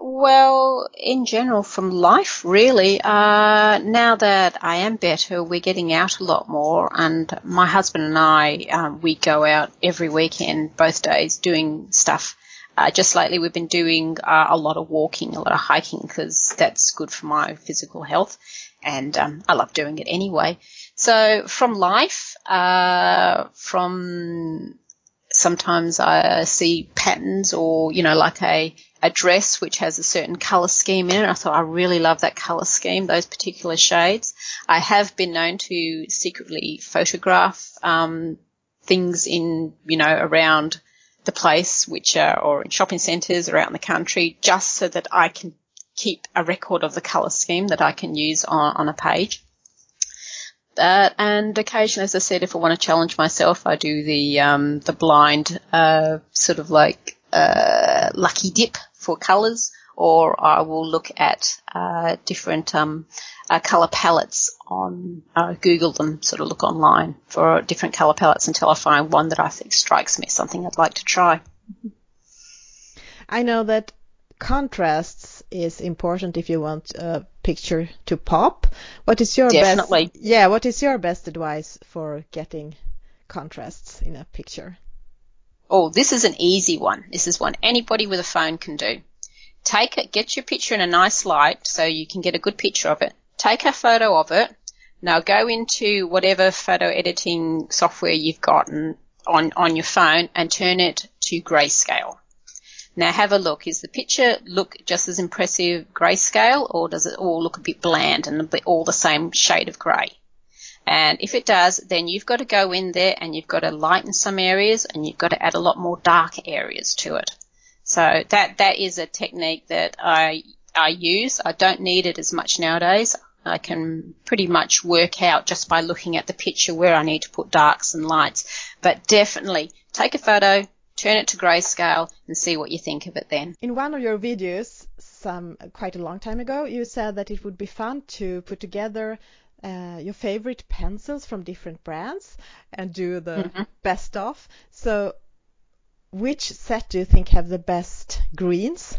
Well, in general, from life, really. Uh, now that I am better, we're getting out a lot more, and my husband and I, um, we go out every weekend, both days, doing stuff. Uh, just lately, we've been doing uh, a lot of walking, a lot of hiking, because that's good for my physical health, and um, I love doing it anyway. So, from life, uh, from sometimes I see patterns or, you know, like a, a dress which has a certain colour scheme in it. I thought I really love that colour scheme, those particular shades. I have been known to secretly photograph um, things in, you know, around the place, which are, or in shopping centres or out in the country, just so that I can keep a record of the colour scheme that I can use on, on a page that. And occasionally, as I said, if I want to challenge myself, I do the um, the blind uh, sort of like uh, lucky dip for colours, or I will look at uh, different um, uh, colour palettes on uh, Google them, sort of look online for different colour palettes until I find one that I think strikes me as something I'd like to try. I know that contrasts is important if you want a picture to pop. What is your Definitely. best? Yeah, what is your best advice for getting contrasts in a picture? Oh, this is an easy one. This is one anybody with a phone can do. Take it, get your picture in a nice light so you can get a good picture of it. Take a photo of it. Now go into whatever photo editing software you've gotten on, on your phone and turn it to grayscale. Now have a look. Is the picture look just as impressive grayscale or does it all look a bit bland and a bit all the same shade of grey? And if it does, then you've got to go in there and you've got to lighten some areas and you've got to add a lot more dark areas to it. So that, that is a technique that I, I use. I don't need it as much nowadays. I can pretty much work out just by looking at the picture where I need to put darks and lights. But definitely take a photo, turn it to grayscale and see what you think of it then. In one of your videos, some quite a long time ago, you said that it would be fun to put together uh, your favorite pencils from different brands and do the mm-hmm. best of. So, which set do you think have the best greens?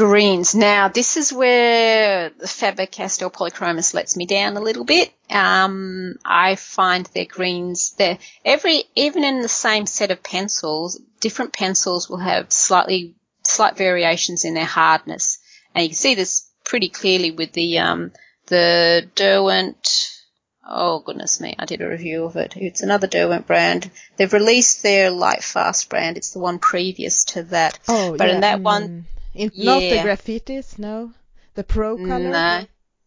greens. Now, this is where the Faber-Castell Polychromos lets me down a little bit. Um, I find their greens, they every, even in the same set of pencils, different pencils will have slightly, slight variations in their hardness. And you can see this pretty clearly with the, um, the Derwent, oh goodness me, I did a review of it. It's another Derwent brand. They've released their Light Fast brand. It's the one previous to that. Oh, but yeah. in that one, in, yeah. Not the graffitis, no. The pro color. No.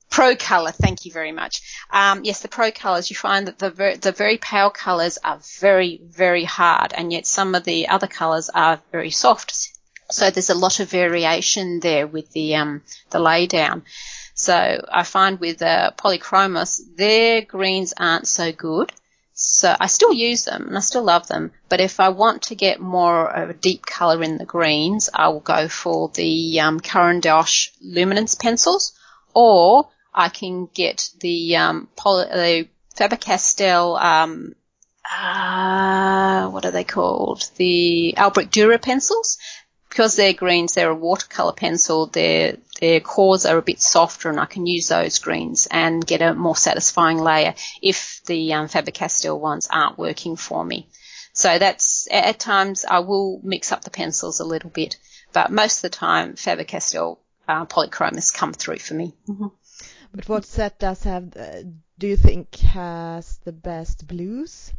Pro color, thank you very much. Um, yes, the pro colors. You find that the ver- the very pale colors are very very hard, and yet some of the other colors are very soft. So there's a lot of variation there with the um, the laydown. So I find with uh, polychromos, their greens aren't so good. So I still use them and I still love them. But if I want to get more of a deep colour in the greens, I will go for the um, Caran d'Ache Luminance pencils, or I can get the um, poly- the Faber-Castell um, uh, what are they called? The Albrecht Dürer pencils because they're greens, they're a watercolor pencil, their, their cores are a bit softer and I can use those greens and get a more satisfying layer if the um, Faber-Castell ones aren't working for me. So that's, at times I will mix up the pencils a little bit, but most of the time Faber-Castell uh, polychromos come through for me. Mm-hmm. But what set does have, uh, do you think has the best blues?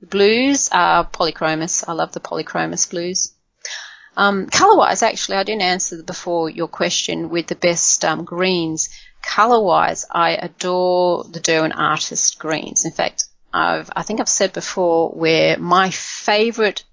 The blues are polychromos. I love the polychromos blues. Um, color-wise, actually, I didn't answer before your question with the best um, greens. Color-wise, I adore the Derwent Artist greens. In fact, I've, I think I've said before where my favorite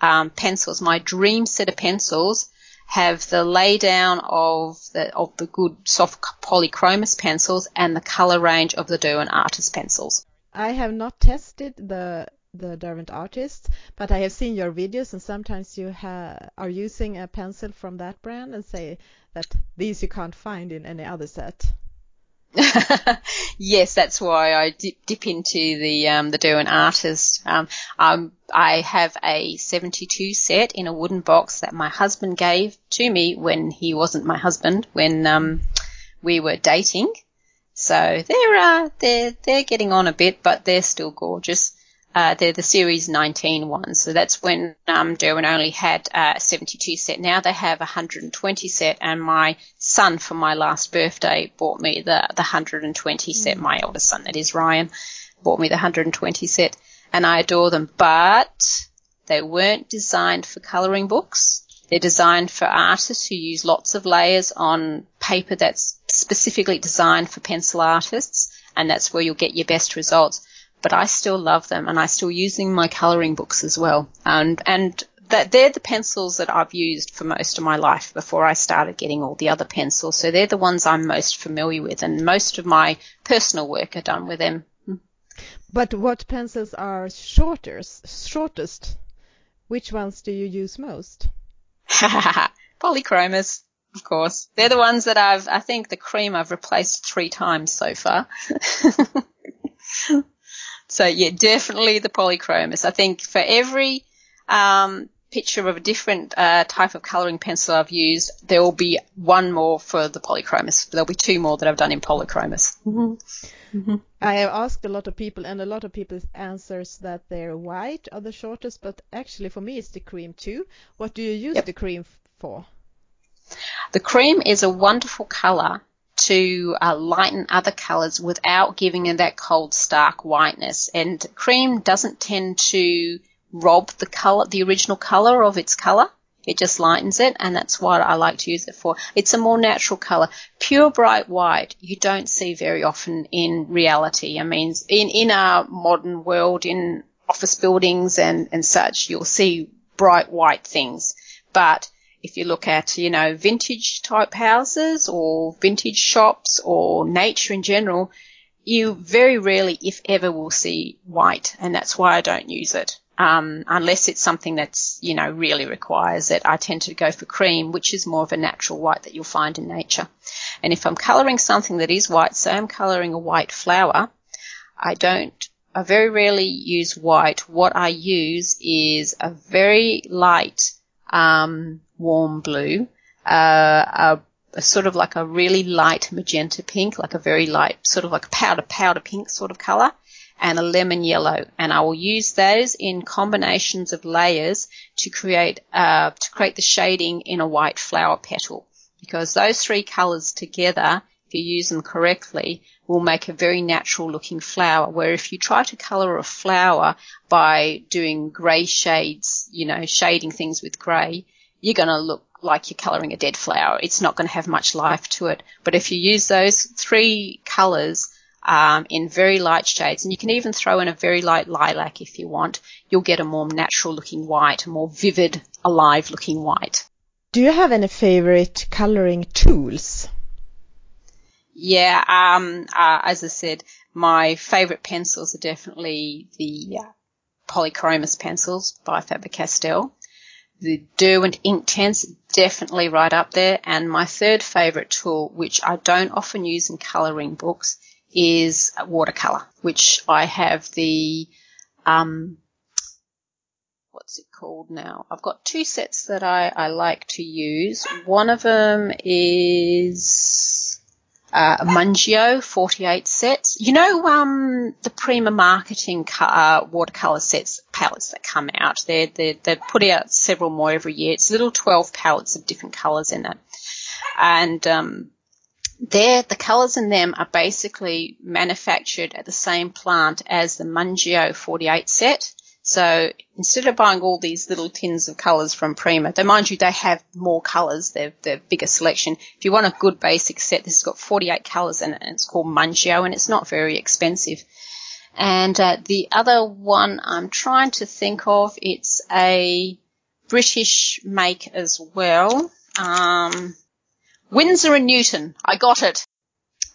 um, pencils, my dream set of pencils, have the laydown of the of the good soft polychromos pencils and the color range of the Derwent Artist pencils. I have not tested the the Derwent Artist, but I have seen your videos, and sometimes you are using a pencil from that brand and say that these you can't find in any other set. *laughs* yes, that's why I dip, dip into the um, the Derwent Artist. Um, um, I have a 72 set in a wooden box that my husband gave to me when he wasn't my husband, when um, we were dating. So they're uh, they're they're getting on a bit, but they're still gorgeous. Uh, they're the Series 19 ones. So that's when um, Derwent only had a 72 set. Now they have a 120 set, and my son, for my last birthday, bought me the, the 120 set. My eldest son, that is Ryan, bought me the 120 set, and I adore them. But they weren't designed for colouring books. They're designed for artists who use lots of layers on paper that's specifically designed for pencil artists, and that's where you'll get your best results but I still love them and I still using my coloring books as well. And, and that they're the pencils that I've used for most of my life before I started getting all the other pencils. So they're the ones I'm most familiar with and most of my personal work are done with them. But what pencils are shortest? Shortest? Which ones do you use most? *laughs* Polychromos, of course. They're the ones that I've, I think the cream I've replaced three times so far. *laughs* So yeah, definitely the polychromos. I think for every um, picture of a different uh, type of colouring pencil I've used, there will be one more for the polychromos. There'll be two more that I've done in polychromos. Mm-hmm. Mm-hmm. I have asked a lot of people, and a lot of people answers that they're white are the shortest, but actually for me it's the cream too. What do you use yep. the cream for? The cream is a wonderful colour to uh, lighten other colors without giving it that cold, stark whiteness. And cream doesn't tend to rob the color, the original color of its color. It just lightens it, and that's what I like to use it for. It's a more natural color. Pure bright white, you don't see very often in reality. I mean, in, in our modern world, in office buildings and, and such, you'll see bright white things. But if you look at, you know, vintage type houses or vintage shops or nature in general, you very rarely, if ever, will see white, and that's why I don't use it. Um, unless it's something that's, you know, really requires it. I tend to go for cream, which is more of a natural white that you'll find in nature. And if I'm colouring something that is white, say I'm colouring a white flower, I don't, I very rarely use white. What I use is a very light, um, warm blue, uh, a, a, sort of like a really light magenta pink, like a very light, sort of like powder, powder pink sort of color, and a lemon yellow. And I will use those in combinations of layers to create, uh, to create the shading in a white flower petal. Because those three colors together, if you use them correctly, will make a very natural looking flower. Where if you try to color a flower by doing grey shades, you know, shading things with grey, you're going to look like you're colouring a dead flower. It's not going to have much life to it. But if you use those three colours um, in very light shades, and you can even throw in a very light lilac if you want, you'll get a more natural looking white, a more vivid, alive looking white. Do you have any favorite colouring tools? Yeah, um, uh, as I said, my favourite pencils are definitely the uh, Polychromos pencils by Faber-Castell the Derwent Inktense definitely right up there. And my third favourite tool, which I don't often use in colouring books, is watercolour, which I have the um, what's it called now? I've got two sets that I, I like to use. One of them is uh, Mungyo 48 sets. You know, um, the Prima Marketing uh, watercolor sets palettes that come out. They're, they're, they put out several more every year. It's little 12 palettes of different colors in it. And, um, they're, the colors in them are basically manufactured at the same plant as the Mungyo 48 set. So instead of buying all these little tins of colours from Prima, though mind you, they have more colours, they're, they're bigger selection. If you want a good basic set, this has got 48 colours in it and it's called Mungyo and it's not very expensive. And uh, the other one I'm trying to think of, it's a British make as well. Um, Winsor and Newton. I got it.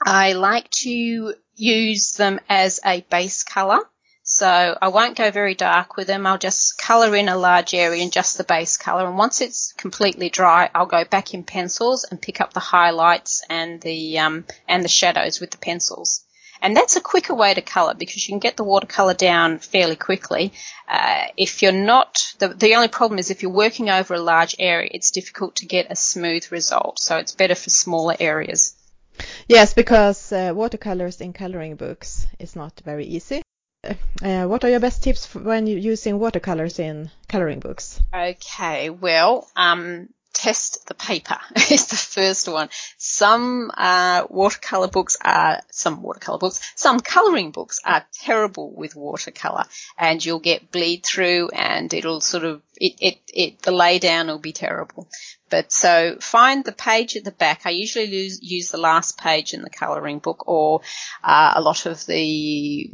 I like to use them as a base colour. So I won't go very dark with them. I'll just colour in a large area in just the base colour. And once it's completely dry, I'll go back in pencils and pick up the highlights and the um, and the shadows with the pencils. And that's a quicker way to colour because you can get the watercolour down fairly quickly. Uh, if you're not, the, the only problem is if you're working over a large area, it's difficult to get a smooth result. So it's better for smaller areas. Yes, because uh, watercolors in coloring books is not very easy. Uh, what are your best tips when using watercolors in coloring books? Okay, well, um, test the paper *laughs* is the first one. Some uh, watercolor books are some watercolor books. Some coloring books are terrible with watercolor, and you'll get bleed through, and it'll sort of it it, it the lay down will be terrible. But so find the page at the back. I usually use, use the last page in the coloring book, or uh, a lot of the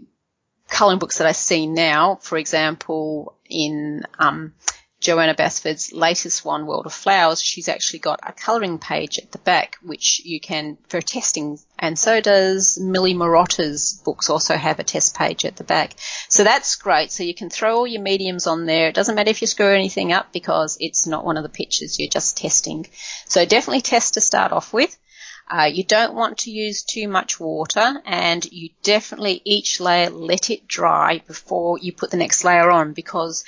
colouring books that I see now. For example, in um, Johanna Basford's latest one, World of Flowers, she's actually got a colouring page at the back, which you can for testing, and so does Millie Marotta's books also have a test page at the back. So that's great. So you can throw all your mediums on there. It doesn't matter if you screw anything up because it's not one of the pictures. You're just testing. So definitely test to start off with. Uh, you don't want to use too much water and you definitely each layer let it dry before you put the next layer on because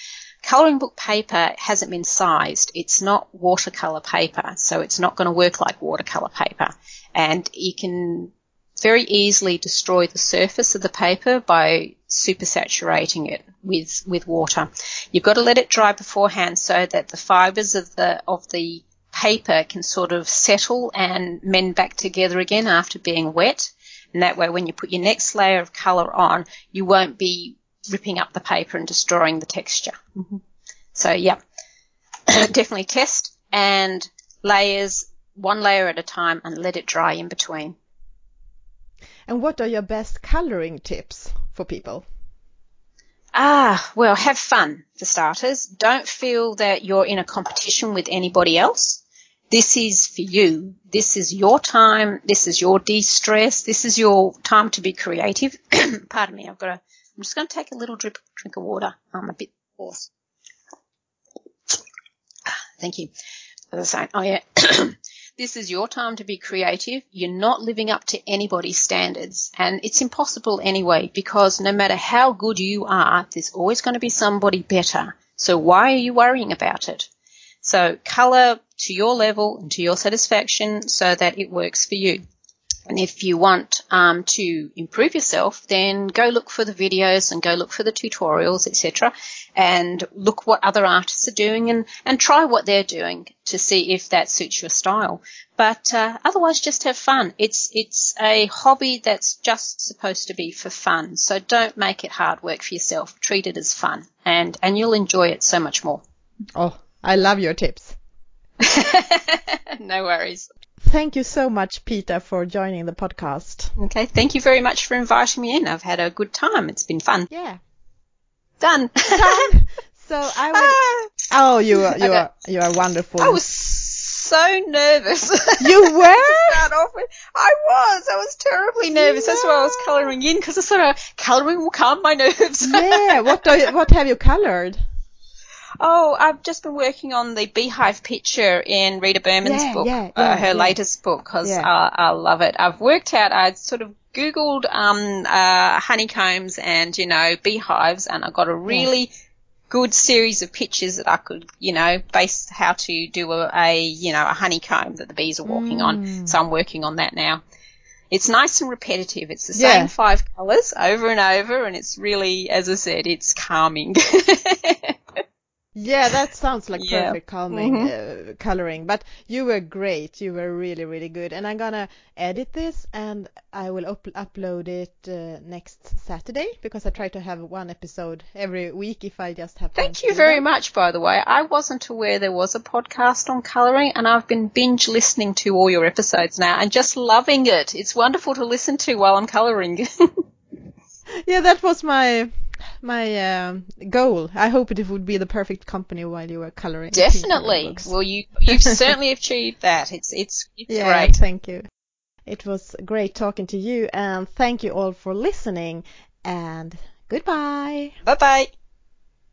Colouring book paper hasn't been sized. It's not watercolour paper, so it's not going to work like watercolour paper. And you can very easily destroy the surface of the paper by supersaturating it with, with water. You've got to let it dry beforehand so that the fibres of the, of the paper can sort of settle and mend back together again after being wet. And that way when you put your next layer of colour on, you won't be ripping up the paper and destroying the texture. Mm-hmm. So yeah, *clears throat* definitely test and layers one layer at a time and let it dry in between. And what are your best coloring tips for people? Ah, well, have fun for starters. Don't feel that you're in a competition with anybody else. This is for you. This is your time. This is your de-stress. This is your time to be creative. *clears throat* Pardon me, I've got a I'm just going to take a little drip, drink of water. I'm a bit hoarse. Thank you. As I saying, oh yeah, *clears throat* this is your time to be creative. You're not living up to anybody's standards and it's impossible anyway because no matter how good you are, there's always going to be somebody better. So why are you worrying about it? So color to your level and to your satisfaction so that it works for you. And if you want um, to improve yourself, then go look for the videos and go look for the tutorials, etc., and look what other artists are doing and, and try what they're doing to see if that suits your style. But uh, otherwise, just have fun. It's it's a hobby that's just supposed to be for fun. So don't make it hard work for yourself. Treat it as fun, and and you'll enjoy it so much more. Oh, I love your tips. *laughs* no worries. Thank you so much, Peta, for joining the podcast. Okay, thank you very much for inviting me in. I've had a good time. It's been fun. Yeah. Done. *laughs* Done. So I would. *laughs* oh, you are you okay. are you are wonderful. I was so nervous. You were? start off with, I was. I was terribly nervous. Yeah. That's why I was colouring in because I thought uh, colouring will calm my nerves. yeah. What do you, what have you coloured? Oh, I've just been working on the beehive picture in Rita Berman's yeah, book, yeah, uh, yeah, her latest book, because I, I love it. I've worked out, I sort of Googled um, uh, honeycombs and, you know, beehives, and I got a really good series of pictures that I could, you know, base how to do a, a you know, a honeycomb that the bees are walking mm. on. So I'm working on that now. It's nice and repetitive. It's the same five colours over and over, and it's really, as I said, it's calming. *laughs* Yeah, that sounds like Yeah. perfect calming Mhm. uh, coloring. But you were great. You were really, really good. And I'm gonna edit this and I will up- upload it uh, next Saturday because I try to have one episode every week if I just have Thank you very them. much, by the way. I wasn't aware there was a podcast on colouring, and I've been binge listening to all your episodes now and just loving it. It's wonderful to listen to while I'm colouring. *laughs* Yeah, that was my my um, goal. I hoped it would be the perfect company while you were coloring. *laughs* Definitely. Well, you you've certainly *laughs* achieved that. It's it's it's yeah, great. thank you. It was great talking to you and thank you all for listening and goodbye. Bye bye.